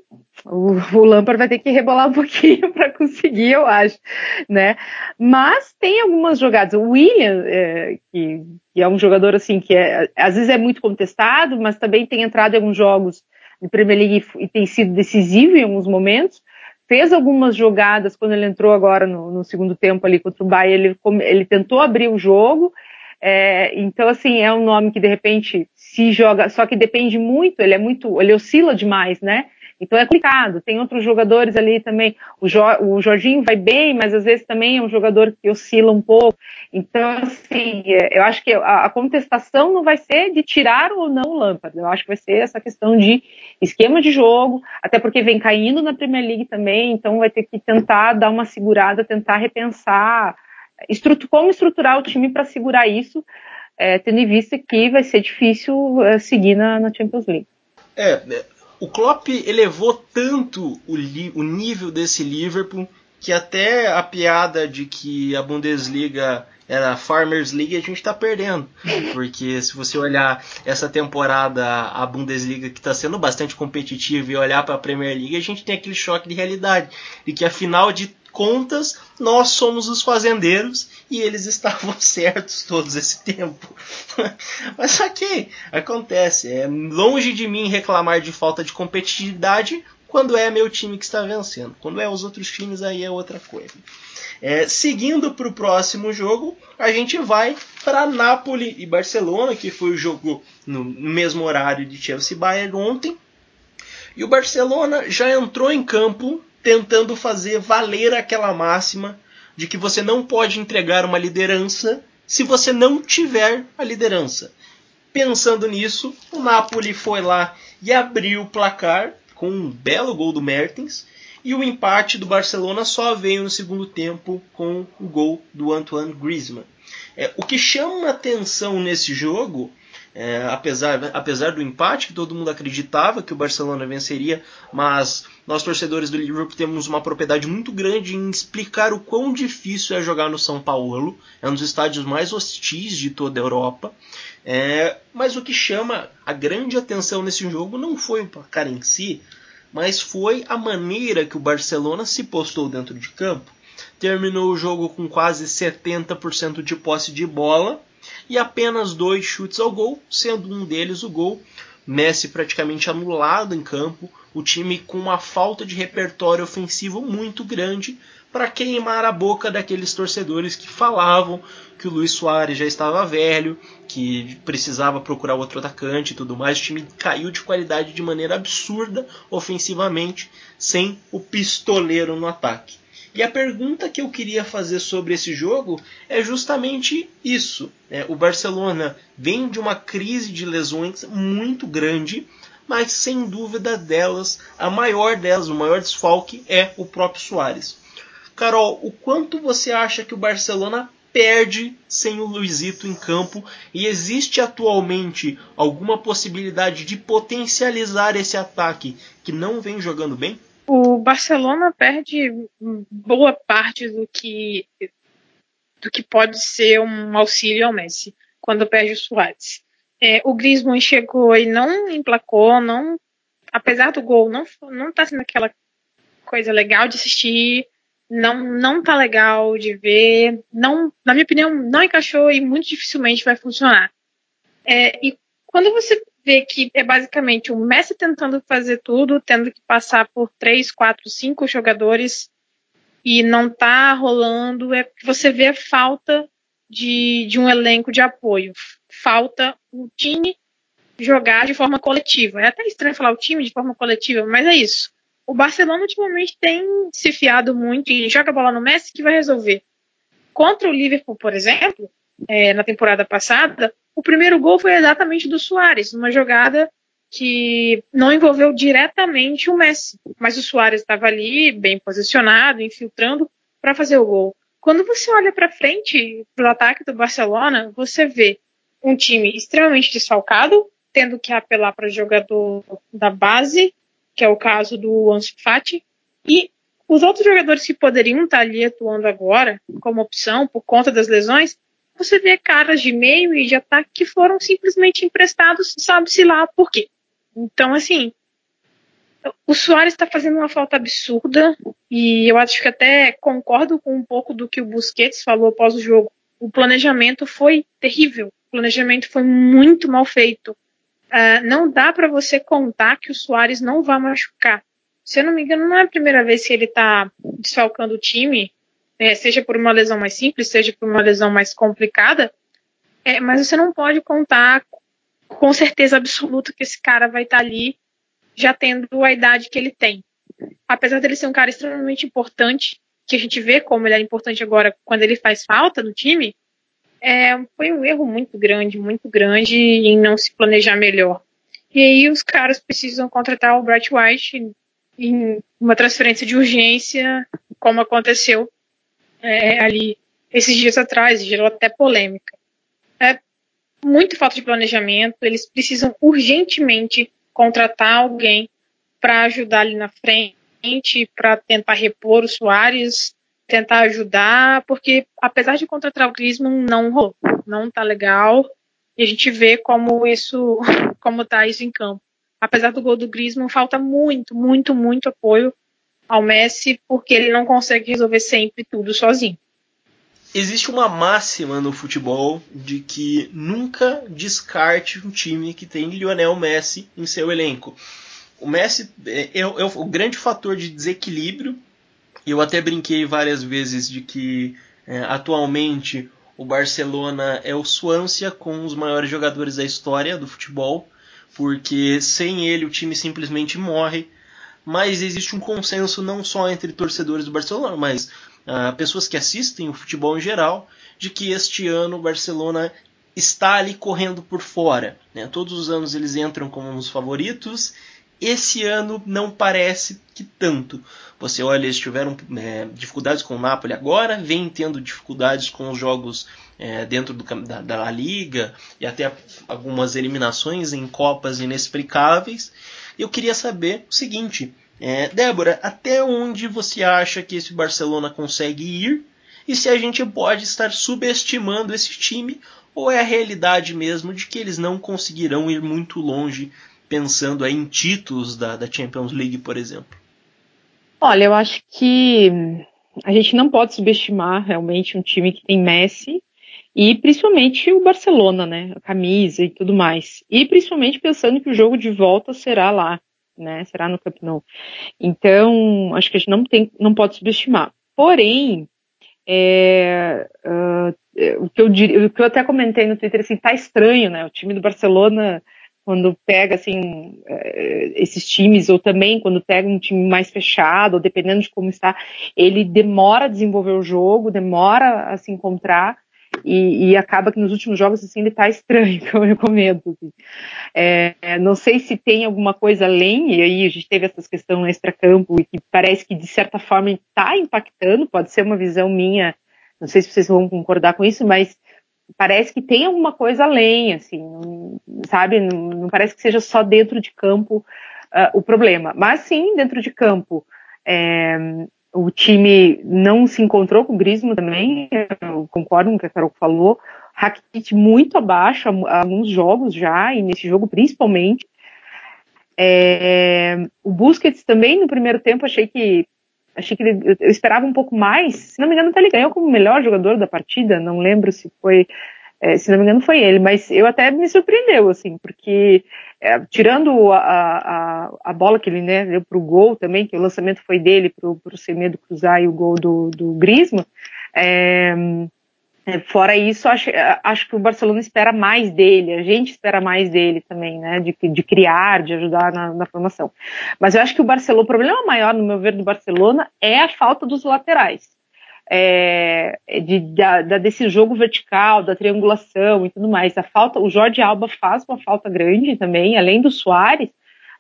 o, o Lampard vai ter que rebolar um pouquinho para conseguir, eu acho, né? Mas tem algumas jogadas. O William, é, que, que, é um jogador assim que é, às vezes é muito contestado, mas também tem entrado em alguns jogos de Premier League e, e tem sido decisivo em alguns momentos. Fez algumas jogadas quando ele entrou agora no, no segundo tempo ali contra o Bayern, ele, ele tentou abrir o jogo. É, então, assim, é um nome que de repente se joga, só que depende muito, ele é muito, ele oscila demais, né? Então é complicado. Tem outros jogadores ali também. O, jo, o Jorginho vai bem, mas às vezes também é um jogador que oscila um pouco. Então, assim, é, eu acho que a, a contestação não vai ser de tirar ou não o Lampard. Eu acho que vai ser essa questão de esquema de jogo, até porque vem caindo na Premier League também, então vai ter que tentar dar uma segurada, tentar repensar como estruturar o time para segurar isso é, tendo em vista que vai ser difícil é, seguir na, na, Champions League.
É, é o Klopp elevou tanto o, o nível desse Liverpool que até a piada de que a Bundesliga era a Farmers League a gente está perdendo. Porque se você olhar essa temporada, a Bundesliga que está sendo bastante competitiva e olhar para a Premier League, a gente tem aquele choque de realidade. De que afinal de contas, nós somos os fazendeiros e eles estavam certos todos esse tempo. Mas ok, acontece. É longe de mim reclamar de falta de competitividade quando é meu time que está vencendo. Quando é os outros times, aí é outra coisa. É, seguindo para o próximo jogo, a gente vai para Napoli e Barcelona, que foi o jogo no mesmo horário de Chelsea Bayern ontem. E o Barcelona já entrou em campo tentando fazer valer aquela máxima de que você não pode entregar uma liderança se você não tiver a liderança. Pensando nisso, o Napoli foi lá e abriu o placar com um belo gol do Mertens e o empate do Barcelona só veio no segundo tempo com o gol do Antoine Griezmann. É, o que chama atenção nesse jogo É, apesar, apesar do empate, que todo mundo acreditava que o Barcelona venceria, mas nós torcedores do Liverpool temos uma propriedade muito grande em explicar o quão difícil é jogar no São Paulo. É um dos estádios mais hostis de toda a Europa. É, mas o que chama a grande atenção nesse jogo não foi o placar em si, mas foi a maneira que o Barcelona se postou dentro de campo. Terminou o jogo com quase 70% de posse de bola e apenas dois chutes ao gol, sendo um deles o gol. Messi praticamente anulado em campo, o time com uma falta de repertório ofensivo muito grande para queimar a boca daqueles torcedores que falavam que o Luiz Soares já estava velho, que precisava procurar outro atacante e tudo mais. O time caiu de qualidade de maneira absurda ofensivamente, sem o pistoleiro no ataque. E a pergunta que eu queria fazer sobre esse jogo é justamente isso. Né? O Barcelona vem de uma crise de lesões muito grande, mas sem dúvida delas, a maior delas, o maior desfalque é o próprio Soares. Carol, o quanto você acha que o Barcelona perde sem o Luizito em campo e existe atualmente alguma possibilidade de potencializar esse ataque que não vem jogando bem?
O Barcelona perde boa parte do que do que pode ser um auxílio ao Messi quando perde o Suárez. É, o Griezmann chegou e não emplacou, não, apesar do gol, não não está sendo aquela coisa legal de assistir não não tá legal de ver, não, na minha opinião, não encaixou e muito dificilmente vai funcionar. É, e quando você vê que é basicamente o Messi tentando fazer tudo, tendo que passar por três, quatro, cinco jogadores e não tá rolando, é você vê a falta de, de um elenco de apoio. Falta o time jogar de forma coletiva. É até estranho falar o time de forma coletiva, mas é isso o Barcelona ultimamente tem se fiado muito e joga a bola no Messi que vai resolver. Contra o Liverpool, por exemplo, é, na temporada passada, o primeiro gol foi exatamente do Soares, numa jogada que não envolveu diretamente o Messi, mas o Soares estava ali, bem posicionado, infiltrando para fazer o gol. Quando você olha para frente do ataque do Barcelona, você vê um time extremamente desfalcado, tendo que apelar para jogador da base que é o caso do Ansu Fati, e os outros jogadores que poderiam estar ali atuando agora, como opção, por conta das lesões, você vê caras de meio e de ataque que foram simplesmente emprestados, sabe-se lá por quê. Então, assim, o Soares está fazendo uma falta absurda e eu acho que até concordo com um pouco do que o Busquets falou após o jogo. O planejamento foi terrível, o planejamento foi muito mal feito. Uh, não dá para você contar que o Soares não vai machucar. Se eu não me engano, não é a primeira vez que ele está desfalcando o time, é, seja por uma lesão mais simples, seja por uma lesão mais complicada, é, mas você não pode contar com certeza absoluta que esse cara vai estar tá ali já tendo a idade que ele tem. Apesar dele ser um cara extremamente importante, que a gente vê como ele é importante agora quando ele faz falta no time, é, foi um erro muito grande, muito grande em não se planejar melhor. E aí os caras precisam contratar o Bright White em uma transferência de urgência, como aconteceu é, ali esses dias atrás, gerou até polêmica. É muito falta de planejamento, eles precisam urgentemente contratar alguém para ajudar ali na frente, para tentar repor o Soares, tentar ajudar, porque apesar de contratar o Griezmann, não rolou, não tá legal, e a gente vê como isso, como tá isso em campo. Apesar do gol do Griezmann, falta muito, muito, muito apoio ao Messi, porque ele não consegue resolver sempre tudo sozinho.
Existe uma máxima no futebol de que nunca descarte um time que tem Lionel Messi em seu elenco. O Messi é, é, é o grande fator de desequilíbrio eu até brinquei várias vezes de que é, atualmente o Barcelona é o Swansea com os maiores jogadores da história do futebol, porque sem ele o time simplesmente morre. Mas existe um consenso não só entre torcedores do Barcelona, mas uh, pessoas que assistem o futebol em geral, de que este ano o Barcelona está ali correndo por fora. Né? Todos os anos eles entram como dos favoritos esse ano não parece que tanto. Você olha, eles tiveram é, dificuldades com o Napoli agora, vem tendo dificuldades com os jogos é, dentro do, da, da Liga e até algumas eliminações em Copas inexplicáveis. Eu queria saber o seguinte, é, Débora, até onde você acha que esse Barcelona consegue ir? E se a gente pode estar subestimando esse time ou é a realidade mesmo de que eles não conseguirão ir muito longe pensando em títulos da, da Champions League, por exemplo?
Olha, eu acho que a gente não pode subestimar realmente um time que tem Messi e principalmente o Barcelona, né? A camisa e tudo mais. E principalmente pensando que o jogo de volta será lá, né? Será no Camp Nou. Então, acho que a gente não tem, não pode subestimar. Porém, é, uh, o, que eu, o que eu até comentei no Twitter, assim, tá estranho, né? O time do Barcelona quando pega assim eh, esses times ou também quando pega um time mais fechado, ou dependendo de como está, ele demora a desenvolver o jogo, demora a se encontrar e, e acaba que nos últimos jogos assim ele está estranho, como eu comento. Assim. É, não sei se tem alguma coisa além e aí a gente teve essas questões extra-campo e que parece que de certa forma está impactando, pode ser uma visão minha, não sei se vocês vão concordar com isso, mas parece que tem alguma coisa além, assim, não, sabe? Não, não, parece que seja só dentro de campo uh, o problema. Mas sim, dentro de campo, é, o time não se encontrou com o Grismo também, eu concordo com o que a Carol falou. Rakitic muito abaixo há alguns jogos já, e nesse jogo principalmente. É, o Busquets também no primeiro tempo achei que achei que ele, eu esperava um pouco mais. Se não me engano, até ele ganhou como melhor jogador da partida. Não lembro se foi, é, se não me engano, foi ele. Mas eu até me surpreendeu, assim, porque é, tirando a, a, a, bola que ele né, deu para o gol também, que o lançamento foi dele para o Semedo cruzar e o gol do, do Griezmann. É, é, fora isso, acho, acho que o Barcelona espera mais dele, a gente espera mais dele também, né? De, de criar, de ajudar na, na, formação. Mas eu acho que o Barcelona, o problema maior, no meu ver, do Barcelona é a falta dos laterais. É, de, da, da, desse jogo vertical, da triangulação e tudo mais. A falta, o Jorge Alba faz uma falta grande também, além do Soares,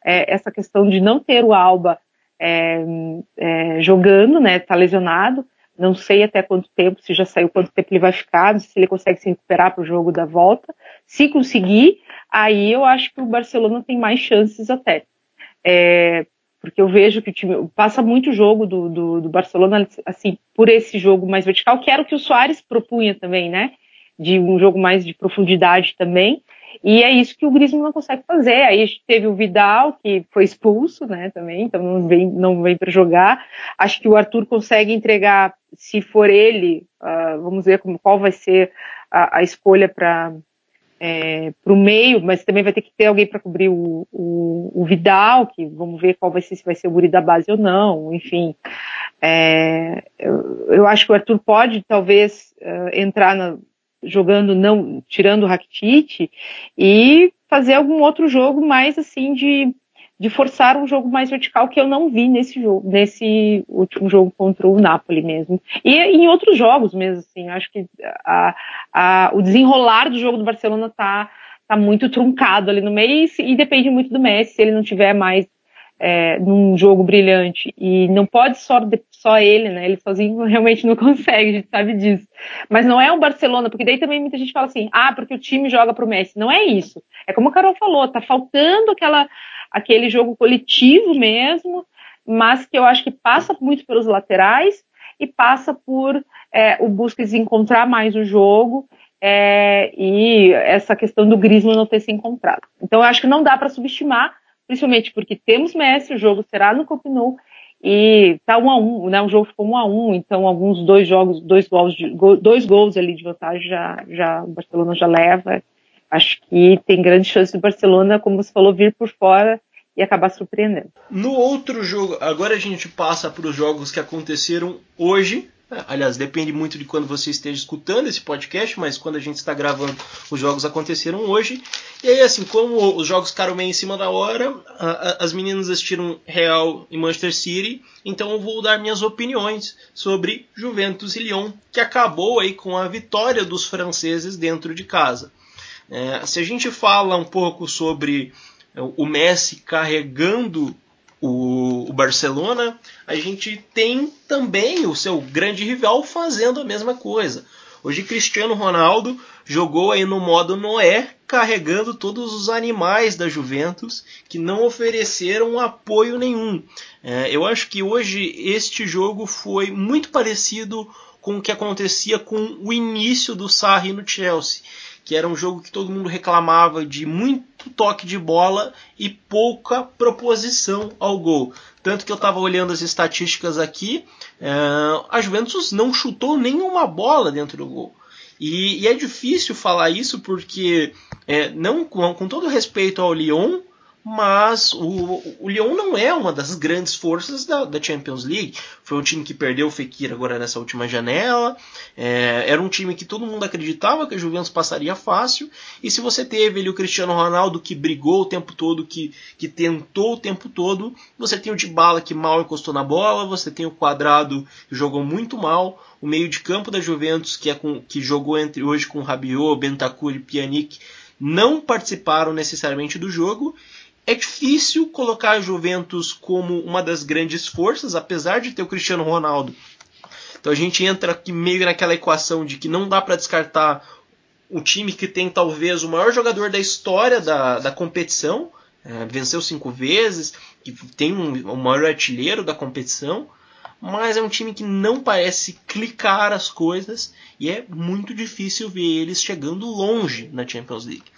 é, essa questão de não ter o Alba é, é jogando, né? Tá lesionado. Não sei até quanto tempo, se já saiu quanto tempo ele vai ficar, se ele consegue se recuperar para o jogo da volta. Se conseguir, aí eu acho que o Barcelona tem mais chances até. Porque eu vejo que o time passa muito jogo do, do, do, Barcelona assim por esse jogo mais vertical, que era o que o Soares propunha também, né? De um jogo mais de profundidade também. E é isso que o Griezmann não consegue fazer. Aí teve o Vidal, que foi expulso, né, também, então não vem, não vem para jogar. Acho que o Arthur consegue entregar, se for ele, uh, vamos ver como, qual vai ser a, a escolha para é, para o meio, mas também vai ter que ter alguém para cobrir o, o, o, Vidal, que vamos ver qual vai ser, se vai ser o guri da base ou não, enfim. É, eu, eu, acho que o Arthur pode, talvez, uh, entrar na, jogando não tirando o Rakitic e fazer algum outro jogo mais assim de, de forçar um jogo mais vertical que eu não vi nesse jogo nesse último jogo contra o Napoli mesmo e em outros jogos mesmo assim acho que a, a, o desenrolar do jogo do Barcelona tá tá muito truncado ali no meio e, depende muito do Messi se ele não tiver mais é, num jogo brilhante e não pode só, só ele, né? Ele sozinho realmente não consegue, a gente sabe disso. Mas não é um Barcelona, porque daí também muita gente fala assim, ah, porque o time joga pro Messi. Não é isso. É como o Carol falou, tá faltando aquela, aquele jogo coletivo mesmo, mas que eu acho que passa muito pelos laterais e passa por é, o Busquets encontrar mais o jogo é, e essa questão do Griezmann não ter se encontrado. Então eu acho que não dá para subestimar principalmente porque temos Messi, o jogo será no Camp Nou e tá um a um, né? O jogo ficou um a um, então alguns dois jogos, dois gols, de, dois gols ali de vantagem já, já o Barcelona já leva. Acho que tem grande chance do Barcelona, como você falou, vir por fora e acabar surpreendendo.
No outro jogo, agora a gente passa para os jogos que aconteceram hoje. Aliás, depende muito de quando você esteja escutando esse podcast, mas quando a gente está gravando, os jogos aconteceram hoje. E aí, assim, como os jogos ficaram meio em cima da hora, as meninas assistiram Real e Manchester City, então eu vou dar minhas opiniões sobre Juventus e Lyon, que acabou aí com a vitória dos franceses dentro de casa. É, se a gente fala um pouco sobre o Messi carregando o, o, Barcelona, a gente tem também o seu grande rival fazendo a mesma coisa. Hoje Cristiano Ronaldo jogou aí no modo Noé, carregando todos os animais da Juventus que não ofereceram apoio nenhum. É, eu acho que hoje este jogo foi muito parecido com o que acontecia com o início do Sarri no Chelsea, que era um jogo que todo mundo reclamava de muito toque de bola e pouca proposição ao gol. Tanto que eu estava olhando as estatísticas aqui, é, a Juventus não chutou nenhuma bola dentro do gol. E, e é difícil falar isso porque, é, não com, com todo respeito ao Lyon, mas o, o Lyon não é uma das grandes forças da, da, Champions League. Foi um time que perdeu o Fekir agora nessa última janela. É, era um time que todo mundo acreditava que a Juventus passaria fácil. E se você teve ali o Cristiano Ronaldo que brigou o tempo todo, que, que tentou o tempo todo, você tem o Dybala que mal encostou na bola, você tem o Quadrado que jogou muito mal, o meio de campo da Juventus que, é com, que jogou entre hoje com Rabiot, Bentancur e Pjanic não participaram necessariamente do jogo é difícil colocar a Juventus como uma das grandes forças, apesar de ter o Cristiano Ronaldo. Então a gente entra aqui meio naquela equação de que não dá para descartar um time que tem talvez o maior jogador da história da, da competição, é, venceu cinco vezes, que tem um, o maior artilheiro da competição, mas é um time que não parece clicar as coisas e é muito difícil ver eles chegando longe na Champions League.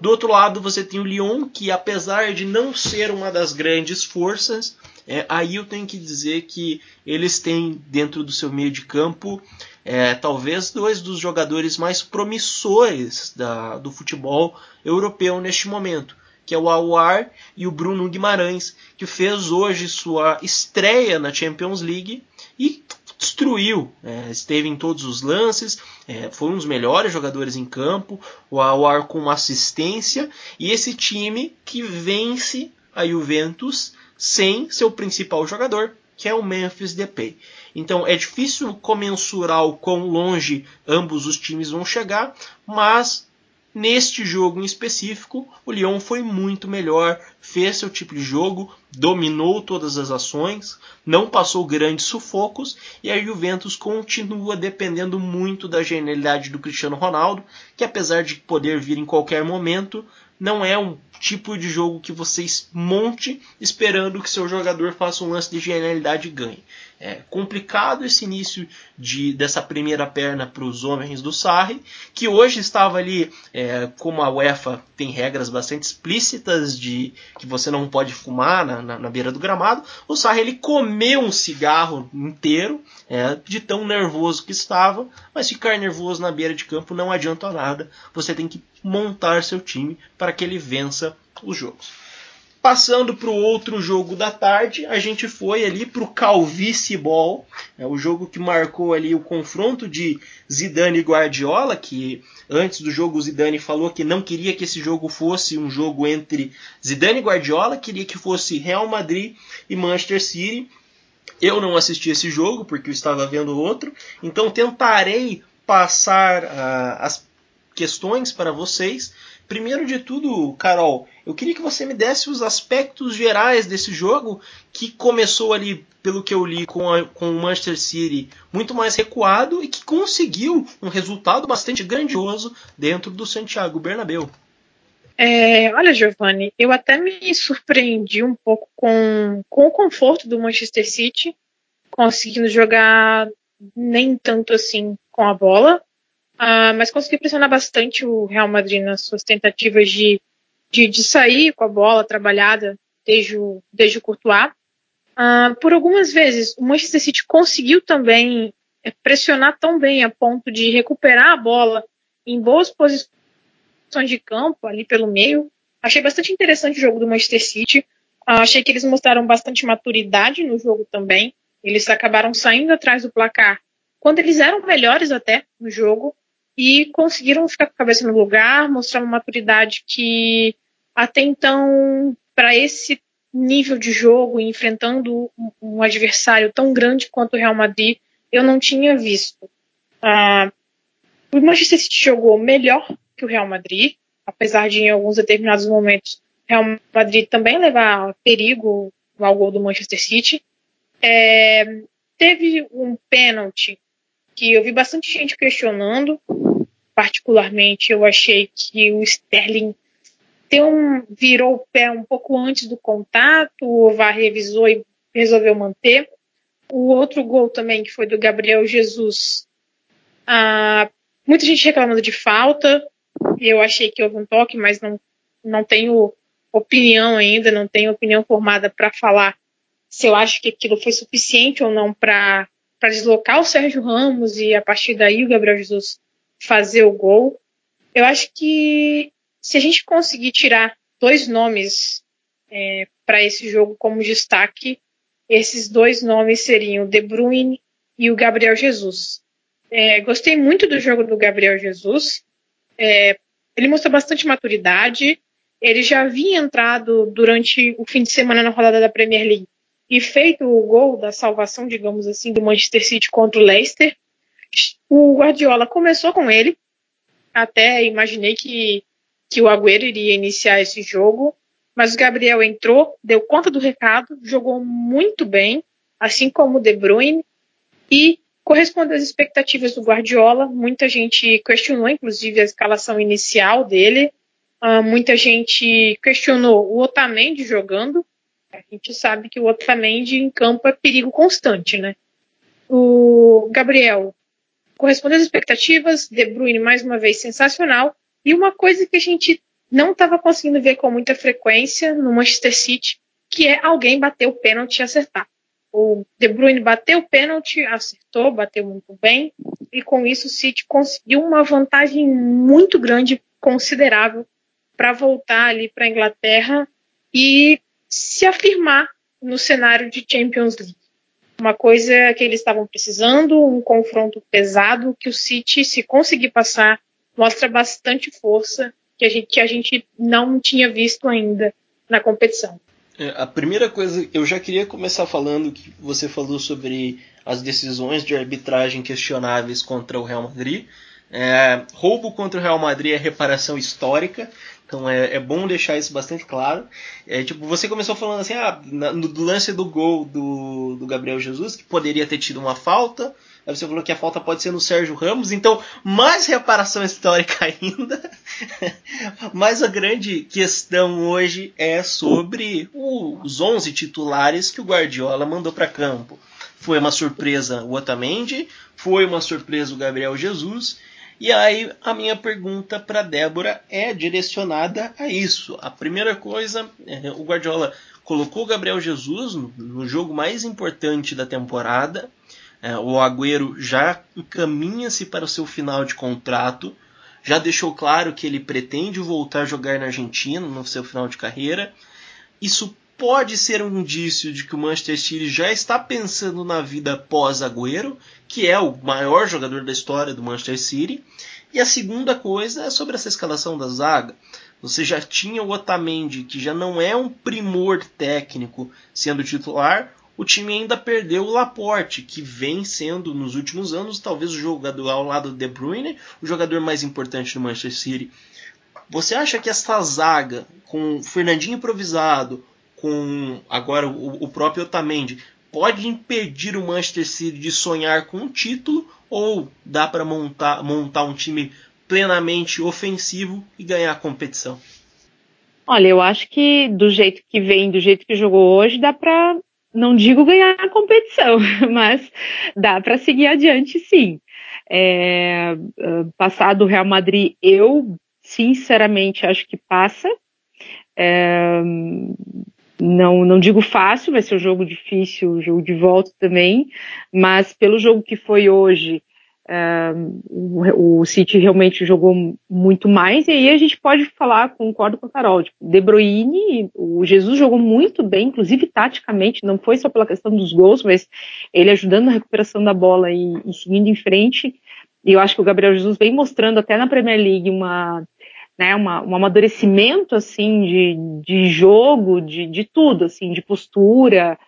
Do outro lado, você tem o Lyon, que apesar de não ser uma das grandes forças, é, aí eu tenho que dizer que eles têm dentro do seu meio de campo é, talvez dois dos jogadores mais promissores da, do futebol europeu neste momento, que é o Aouar e o Bruno Guimarães, que fez hoje sua estreia na Champions League e destruiu, é, esteve em todos os lances, é, foi um dos melhores jogadores em campo, o Awar com uma assistência, e esse time que vence a Juventus sem seu principal jogador, que é o Memphis Depay. Então é difícil comensurar o quão longe ambos os times vão chegar, mas Neste jogo em específico, o Lyon foi muito melhor, fez seu tipo de jogo, dominou todas as ações, não passou grandes sufocos e a Juventus continua dependendo muito da genialidade do Cristiano Ronaldo, que apesar de poder vir em qualquer momento, não é um tipo de jogo que vocês monte esperando que seu jogador faça um lance de genialidade e ganhe. É complicado esse início de, dessa primeira perna para os homens do Sarri, que hoje estava ali, é, como a UEFA tem regras bastante explícitas de que você não pode fumar na, na, na beira do gramado, o Sarri ele comeu um cigarro inteiro, é, de tão nervoso que estava, mas ficar nervoso na beira de campo não adianta nada, você tem que montar seu time para que ele vença os jogos. Passando para o outro jogo da tarde, a gente foi ali para o Calvice Ball, é o jogo que marcou ali o confronto de Zidane e Guardiola, que antes do jogo Zidane falou que não queria que esse jogo fosse um jogo entre Zidane e Guardiola, queria que fosse Real Madrid e Manchester City. Eu não assisti esse jogo porque eu estava vendo outro, então tentarei passar uh, as questões para vocês Primeiro de tudo, Carol, eu queria que você me desse os aspectos gerais desse jogo que começou ali, pelo que eu li, com, a, com o Manchester City muito mais recuado e que conseguiu um resultado bastante grandioso dentro do Santiago Bernabéu.
É, olha, Giovanni, eu até me surpreendi um pouco com, com o conforto do Manchester City, conseguindo jogar nem tanto assim com a bola, Uh, mas conseguiu pressionar bastante o Real Madrid nas suas tentativas de, de, de sair com a bola trabalhada desde o, desde o Courtois. Uh, por algumas vezes, o Manchester City conseguiu também eh, pressionar tão bem a ponto de recuperar a bola em boas posições de campo, ali pelo meio. Achei bastante interessante o jogo do Manchester City. Uh, achei que eles mostraram bastante maturidade no jogo também. Eles acabaram saindo atrás do placar quando eles eram melhores até no jogo e conseguiram ficar com a cabeça no lugar, mostrar uma maturidade que até então, para esse nível de jogo, enfrentando um, adversário tão grande quanto o Real Madrid, eu não tinha visto. Ah, o Manchester City jogou melhor que o Real Madrid, apesar de em alguns determinados momentos o Real Madrid também levar perigo ao gol do Manchester City. É, teve um pênalti que eu vi bastante gente questionando. Particularmente, eu achei que o Sterling um, virou o pé um pouco antes do contato, o VAR revisou e resolveu manter. O outro gol também, que foi do Gabriel Jesus, ah, muita gente reclamando de falta. Eu achei que houve um toque, mas não, não tenho opinião ainda, não tenho opinião formada para falar se eu acho que aquilo foi suficiente ou não para deslocar o Sérgio Ramos e a partir daí o Gabriel Jesus fazer o gol. Eu acho que se a gente conseguir tirar dois nomes é, para esse jogo como destaque, esses dois nomes seriam o De Bruyne e o Gabriel Jesus. É, gostei muito do jogo do Gabriel Jesus. É, ele mostrou bastante maturidade. Ele já havia entrado durante o fim de semana na rodada da Premier League e feito o gol da salvação, digamos assim, do Manchester City contra o Leicester. O Guardiola começou com ele. Até imaginei que, que o Agüero iria iniciar esse jogo. Mas o Gabriel entrou, deu conta do recado, jogou muito bem, assim como o De Bruyne. E correspondeu às expectativas do Guardiola. Muita gente questionou, inclusive, a escalação inicial dele. Uh, muita gente questionou o Otamendi jogando. A gente sabe que o Otamendi em campo é perigo constante, né? O Gabriel correspondeu às expectativas. De Bruyne, mais uma vez, sensacional. E uma coisa que a gente não estava conseguindo ver com muita frequência no Manchester City, que é alguém bater o pênalti e acertar. O De Bruyne bateu o pênalti, acertou, bateu muito bem, e com isso o City conseguiu uma vantagem muito grande, considerável, para voltar ali para a Inglaterra e se afirmar no cenário de Champions League. Uma coisa que eles estavam precisando, um confronto pesado, que o City, se conseguir passar, mostra bastante força que a gente, que a gente não tinha visto ainda na competição.
É, a primeira coisa, eu já queria começar falando que você falou sobre as decisões de arbitragem questionáveis contra o Real Madrid. É, roubo contra o Real Madrid é reparação histórica, então é, é bom deixar isso bastante claro. É, tipo, você começou falando assim, ah, no, lance do gol do, do Gabriel Jesus, que poderia ter tido uma falta, Aí você falou que a falta pode ser no Sérgio Ramos, então mais reparação histórica ainda. Mas a grande questão hoje é sobre os 11 titulares que o Guardiola mandou para campo. Foi uma surpresa o Otamendi, foi uma surpresa o Gabriel Jesus. E aí a minha pergunta para Débora é direcionada a isso. A primeira coisa, é, o Guardiola colocou o Gabriel Jesus no, jogo mais importante da temporada é, o Agüero já encaminha-se para o seu final de contrato, já deixou claro que ele pretende voltar a jogar na Argentina no seu final de carreira. Isso pode ser um indício de que o Manchester City já está pensando na vida pós-Agüero, que é o maior jogador da história do Manchester City. E a segunda coisa é sobre essa escalação da zaga. Você já tinha o Otamendi, que já não é um primor técnico sendo titular, o time ainda perdeu o Laporte, que vem sendo nos últimos anos talvez o jogador ao lado do De Bruyne, o jogador mais importante do Manchester City. Você acha que essa zaga, com o Fernandinho improvisado, com agora o, o próprio Otamendi, pode impedir o Manchester City de sonhar com um título ou dá para montar, montar um time plenamente ofensivo e ganhar a competição?
Olha, eu acho que do jeito que vem, do jeito que jogou hoje, dá para não digo ganhar a competição, mas dá para seguir adiante sim. É, passado o Real Madrid, eu sinceramente acho que passa. É, não, não digo fácil, vai ser um jogo difícil, jogo de volta também, mas pelo jogo que foi hoje, o, o City realmente jogou muito mais, e aí a gente pode falar, concordo com a Carol, tipo, De Bruyne, o Jesus jogou muito bem, inclusive taticamente, não foi só pela questão dos gols, mas ele ajudando na recuperação da bola e, e seguindo em frente, e eu acho que o Gabriel Jesus vem mostrando até na Premier League uma, né, uma, um amadurecimento, assim, de, de jogo, de, de tudo, assim, de postura,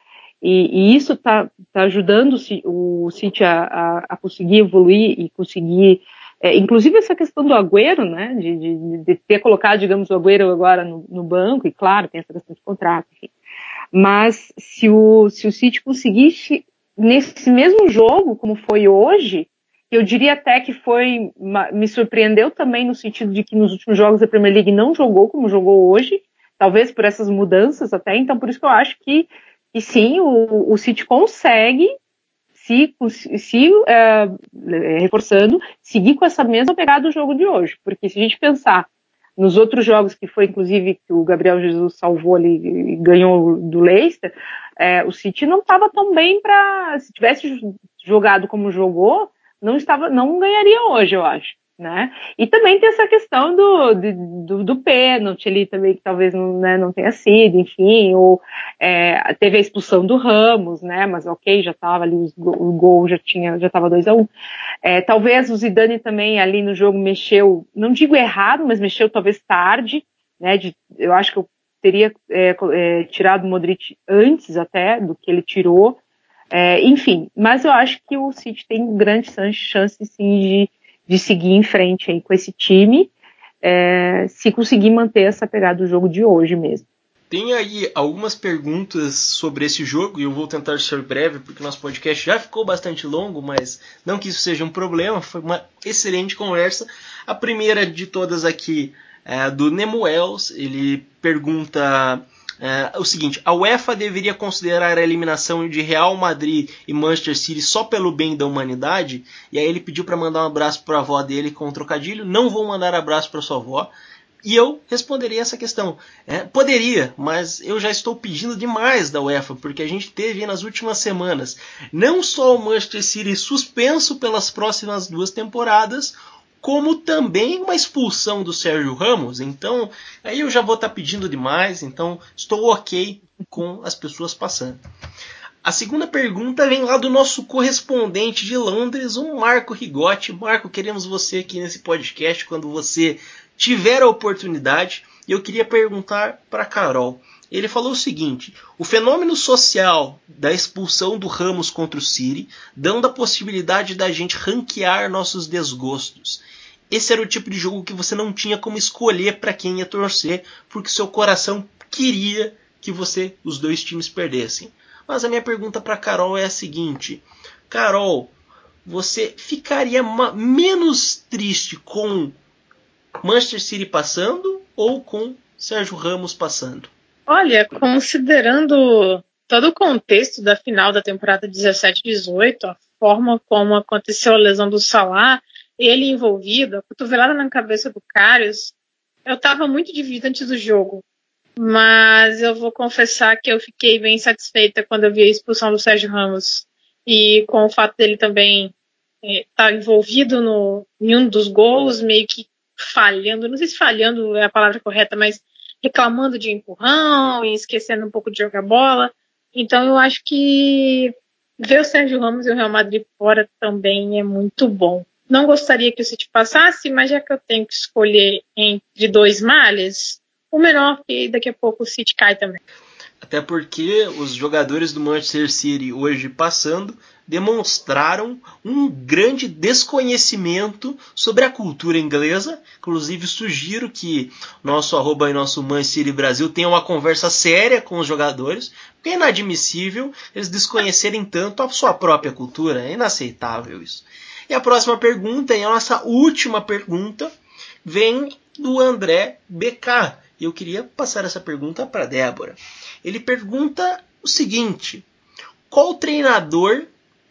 e, e isso está tá ajudando o City a, a, a, conseguir evoluir e conseguir, é, inclusive essa questão do Agüero, né, de, de, de, ter colocado, digamos, o Agüero agora no, no, banco, e claro, tem essa questão de contrato, enfim. Mas se o, se o City conseguisse, nesse mesmo jogo, como foi hoje, eu diria até que foi me surpreendeu também no sentido de que nos últimos jogos da Premier League não jogou como jogou hoje, talvez por essas mudanças até, então por isso que eu acho que, que sim, o, o City consegue se, se é, reforçando, seguir com essa mesma pegada do jogo de hoje, porque se a gente pensar nos outros jogos que foi inclusive que o Gabriel Jesus salvou ali e ganhou do Leicester, é, o City não estava tão bem para se tivesse jogado como jogou, não estava, não ganharia hoje, eu acho. Né? E também tem essa questão do, do, do pênalti ali também, que talvez não, né, não tenha sido, enfim, ou é, teve a expulsão do Ramos, né? Mas ok, já estava ali, o gol já tinha, já estava 2 a 1 um. é, Talvez o Zidane também ali no jogo mexeu, não digo errado, mas mexeu talvez tarde, né? De, eu acho que eu teria é, é tirado o Modric antes até do que ele tirou. É, enfim, mas eu acho que o City tem grande chance sim de, de seguir em frente aí com esse time, é, se conseguir manter essa pegada do jogo de hoje mesmo.
Tem aí algumas perguntas sobre esse jogo e eu vou tentar ser breve porque nosso podcast já ficou bastante longo, mas não que isso seja um problema, foi uma excelente conversa. A primeira de todas aqui é do Nemuels, ele pergunta é, o seguinte: a UEFA deveria considerar a eliminação de Real Madrid e Manchester City só pelo bem da humanidade? E aí ele pediu para mandar um abraço para a avó dele com um trocadilho. Não vou mandar abraço para sua avó. E eu responderia essa questão. É, poderia, mas eu já estou pedindo demais da UEFA, porque a gente teve nas últimas semanas não só o Manchester City suspenso pelas próximas duas temporadas, como também uma expulsão do Sérgio Ramos. Então, aí eu já vou estar tá pedindo demais, então estou ok com as pessoas passando. A segunda pergunta vem lá do nosso correspondente de Londres, o Marco Rigotti. Marco, queremos você aqui nesse podcast quando você tiver a oportunidade. Eu queria perguntar para Carol. Ele falou o seguinte: o fenômeno social da expulsão do Ramos contra o City, dando a possibilidade da gente ranquear nossos desgostos. Esse era o tipo de jogo que você não tinha como escolher para quem ia torcer, porque seu coração queria que você os dois times perdessem. Mas a minha pergunta para Carol é a seguinte: Carol, você ficaria menos triste com Manchester City passando ou com Sérgio Ramos passando?
Olha, considerando todo o contexto da final da temporada 17-18, a forma como aconteceu a lesão do Salah, ele envolvido, a cotovelada na cabeça do Carlos, eu estava muito dividida antes do jogo. Mas eu vou confessar que eu fiquei bem satisfeita quando eu vi a expulsão do Sérgio Ramos e com o fato dele também estar é, tá envolvido no, em um dos gols, meio que falhando, não sei se falhando é a palavra correta, mas reclamando de empurrão e esquecendo um pouco de jogar bola. Então eu acho que ver o Sérgio Ramos e o Real Madrid fora também é muito bom. Não gostaria que o City passasse, mas já que eu tenho que escolher entre dois males, o menor, que daqui a pouco o City cai também.
Até porque os jogadores do Manchester City hoje passando demonstraram um grande desconhecimento sobre a cultura inglesa. Inclusive, sugiro que nosso arroba e nosso Manchester Brasil tenha uma conversa séria com os jogadores, porque é inadmissível eles desconhecerem tanto a sua própria cultura. É inaceitável isso. E a próxima pergunta, e a nossa última pergunta, vem do André BK. E eu queria passar essa pergunta para Débora. Ele pergunta o seguinte: qual treinador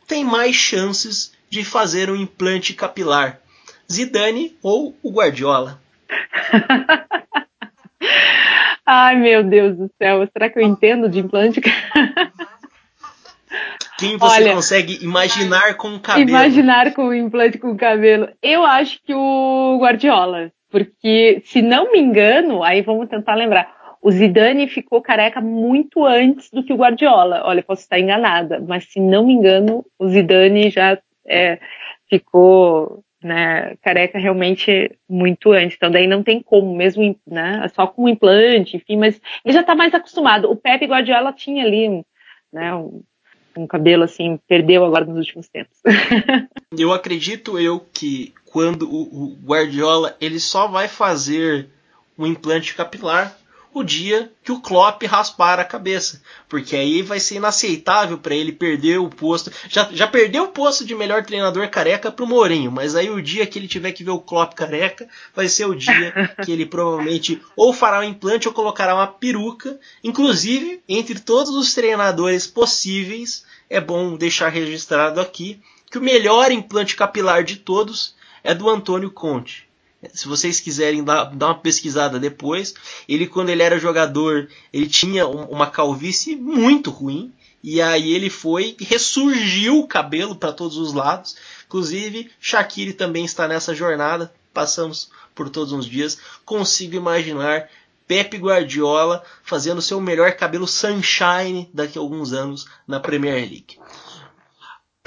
tem mais chances de fazer um implante capilar? Zidane ou o Guardiola?
Ai, meu Deus do céu, será que eu entendo de implante?
Quem você Olha, consegue imaginar com cabelo?
Imaginar com implante com cabelo. Eu acho que o Guardiola. Porque, se não me engano, aí vamos tentar lembrar. O Zidane ficou careca muito antes do que o Guardiola. Olha, posso estar enganada, mas se não me engano, o Zidane já é, ficou né, careca realmente muito antes. Então daí não tem como, mesmo né, só com um implante, enfim, mas ele já está mais acostumado. O Pepe Guardiola tinha ali um, né, um, um cabelo assim, perdeu agora nos últimos tempos.
eu acredito eu que quando o, o Guardiola ele só vai fazer um implante capilar o dia que o Klopp raspar a cabeça, porque aí vai ser inaceitável para ele perder o posto. Já, já perdeu o posto de melhor treinador careca pro Mourinho, mas aí o dia que ele tiver que ver o Klopp careca vai ser o dia que ele provavelmente ou fará um implante ou colocará uma peruca. Inclusive, entre todos os treinadores possíveis, é bom deixar registrado aqui que o melhor implante capilar de todos é do Antônio Conte. Se vocês quiserem dar, dar, uma pesquisada depois, ele quando ele era jogador, ele tinha uma calvície muito ruim. E aí ele foi ressurgiu o cabelo para todos os lados. Inclusive, Shaqiri também está nessa jornada. Passamos por todos os dias. Consigo imaginar Pepe Guardiola fazendo seu melhor cabelo sunshine daqui a alguns anos na Premier League.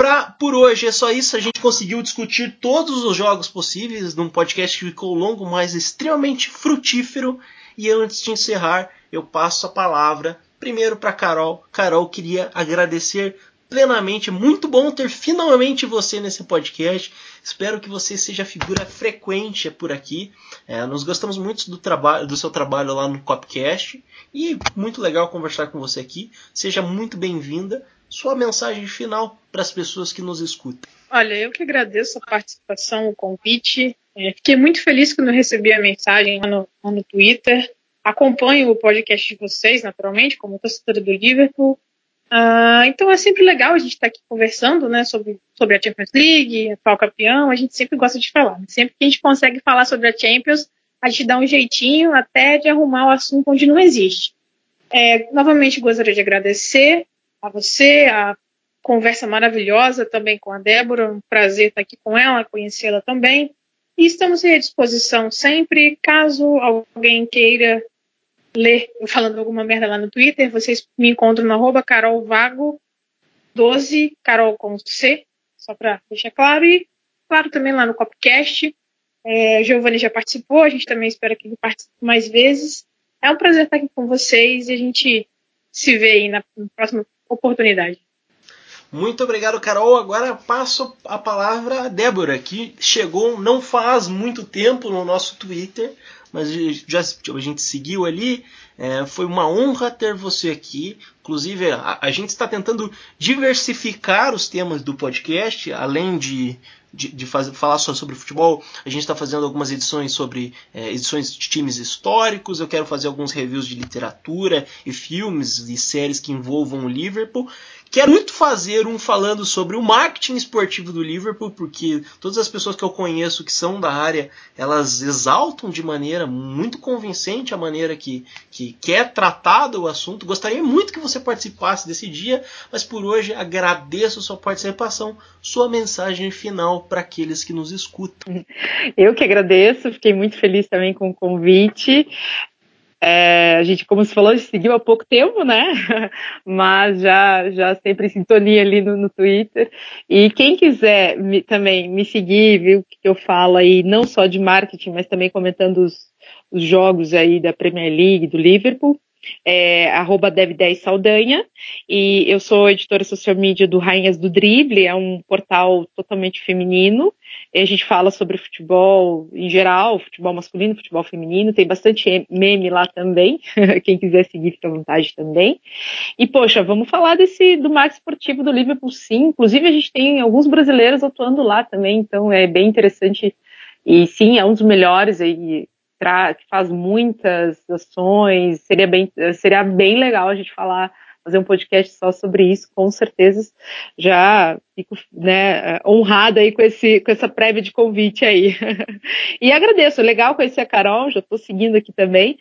Pra, por hoje é só isso. A gente conseguiu discutir todos os jogos possíveis num podcast que ficou longo, mas extremamente frutífero. E antes de encerrar, eu passo a palavra primeiro para Carol. Carol, queria agradecer plenamente. Muito bom ter finalmente você nesse podcast. Espero que você seja figura frequente por aqui. É, nós gostamos muito do, trabalho, do seu trabalho lá no Copcast e muito legal conversar com você aqui. Seja muito bem-vinda sua mensagem final para as pessoas que nos escutam.
Olha, eu que agradeço a participação, o convite. É, fiquei muito feliz quando recebi a mensagem lá no, lá no Twitter. Acompanho o podcast de vocês, naturalmente, como torcedora do Liverpool. Uh, então é sempre legal a gente estar tá aqui conversando né, sobre, sobre a Champions League, atual campeão. A gente sempre gosta de falar. Sempre que a gente consegue falar sobre a Champions, a gente dá um jeitinho até de arrumar o assunto onde não existe. É, novamente gostaria de agradecer a você, a conversa maravilhosa também com a Débora. Um prazer estar aqui com ela, conhecê-la também. E estamos à disposição sempre. Caso alguém queira ler falando alguma merda lá no Twitter, vocês me encontram no arroba carolvago12, carol com C, só para deixar claro. E, claro, também lá no Copcast. É, Giovanni já participou, a gente também espera que ele participe mais vezes. É um prazer estar aqui com vocês e a gente se vê aí na, na próxima oportunidade.
Muito obrigado, Carol. Agora passo a palavra a Débora, que chegou não faz muito tempo no nosso Twitter, mas já a gente seguiu ali. É, foi uma honra ter você aqui. Inclusive, a, a gente está tentando diversificar os temas do podcast, além de de, de falar só sobre futebol. A gente está fazendo algumas edições sobre é, edições de times históricos. Eu quero fazer alguns reviews de literatura e filmes e séries que envolvam o Liverpool. Quero muito fazer um falando sobre o marketing esportivo do Liverpool, porque todas as pessoas que eu conheço que são da área, elas exaltam de maneira muito convincente a maneira que, que, que é tratado o assunto. Gostaria muito que você participasse desse dia, mas por hoje agradeço sua participação, sua mensagem final para aqueles que nos escutam.
Eu que agradeço, fiquei muito feliz também com o convite. É, a gente, como você falou, seguiu há pouco tempo, né? Mas já, já sempre em sintonia ali no, no Twitter. E quem quiser me, também me seguir, ver o que eu falo aí, não só de marketing, mas também comentando os, os jogos aí da Premier League, do Liverpool, é, arroba dev10 Saldanha, e eu sou editora social media do Rainhas do Drible, é um portal totalmente feminino, e a gente fala sobre futebol em geral, futebol masculino, futebol feminino, tem bastante meme lá também, quem quiser seguir fica à vontade também. E poxa, vamos falar desse do marketing esportivo do Liverpool sim, inclusive a gente tem alguns brasileiros atuando lá também, então é bem interessante e sim, é um dos melhores aí que faz muitas ações. Seria bem, seria bem legal a gente falar, fazer um podcast só sobre isso, com certeza. Já fico né, honrada aí com, esse, com essa prévia de convite aí. e agradeço, legal conhecer a Carol, já estou seguindo aqui também.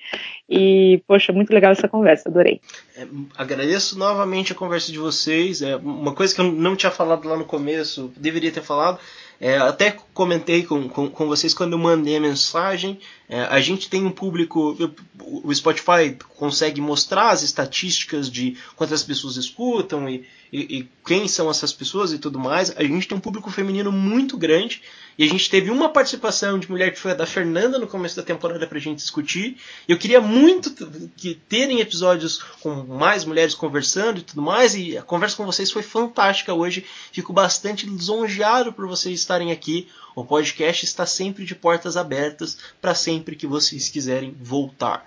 E, poxa, muito legal essa conversa, adorei.
É, agradeço novamente a conversa de vocês. É uma coisa que eu não tinha falado lá no começo, deveria ter falado é, até comentei com, com, com, vocês quando eu mandei a mensagem. É, a gente tem um público. O Spotify consegue mostrar as estatísticas de quantas pessoas escutam e, e, e, quem são essas pessoas e tudo mais. A gente tem um público feminino muito grande e a gente teve uma participação de mulher que foi a da Fernanda no começo da temporada para a gente discutir. Eu queria muito que terem episódios com mais mulheres conversando e tudo mais. E a conversa com vocês foi fantástica hoje. Fico bastante lisonjeado por vocês estarem aqui. O podcast está sempre de portas abertas para sempre que vocês quiserem voltar.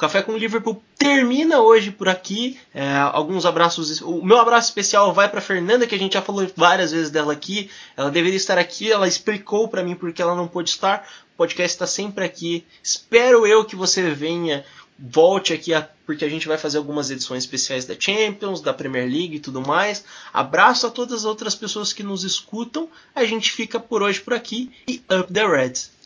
Café com Liverpool termina hoje por aqui. É, alguns abraços. O meu abraço especial vai para Fernanda, que a gente já falou várias vezes dela aqui. Ela deveria estar aqui, ela explicou para mim porque ela não pôde estar. O podcast está sempre aqui. Espero eu que você venha, volte aqui, porque a gente vai fazer algumas edições especiais da Champions, da Premier League e tudo mais. Abraço a todas as outras pessoas que nos escutam. A gente fica por hoje por aqui e Up the Reds!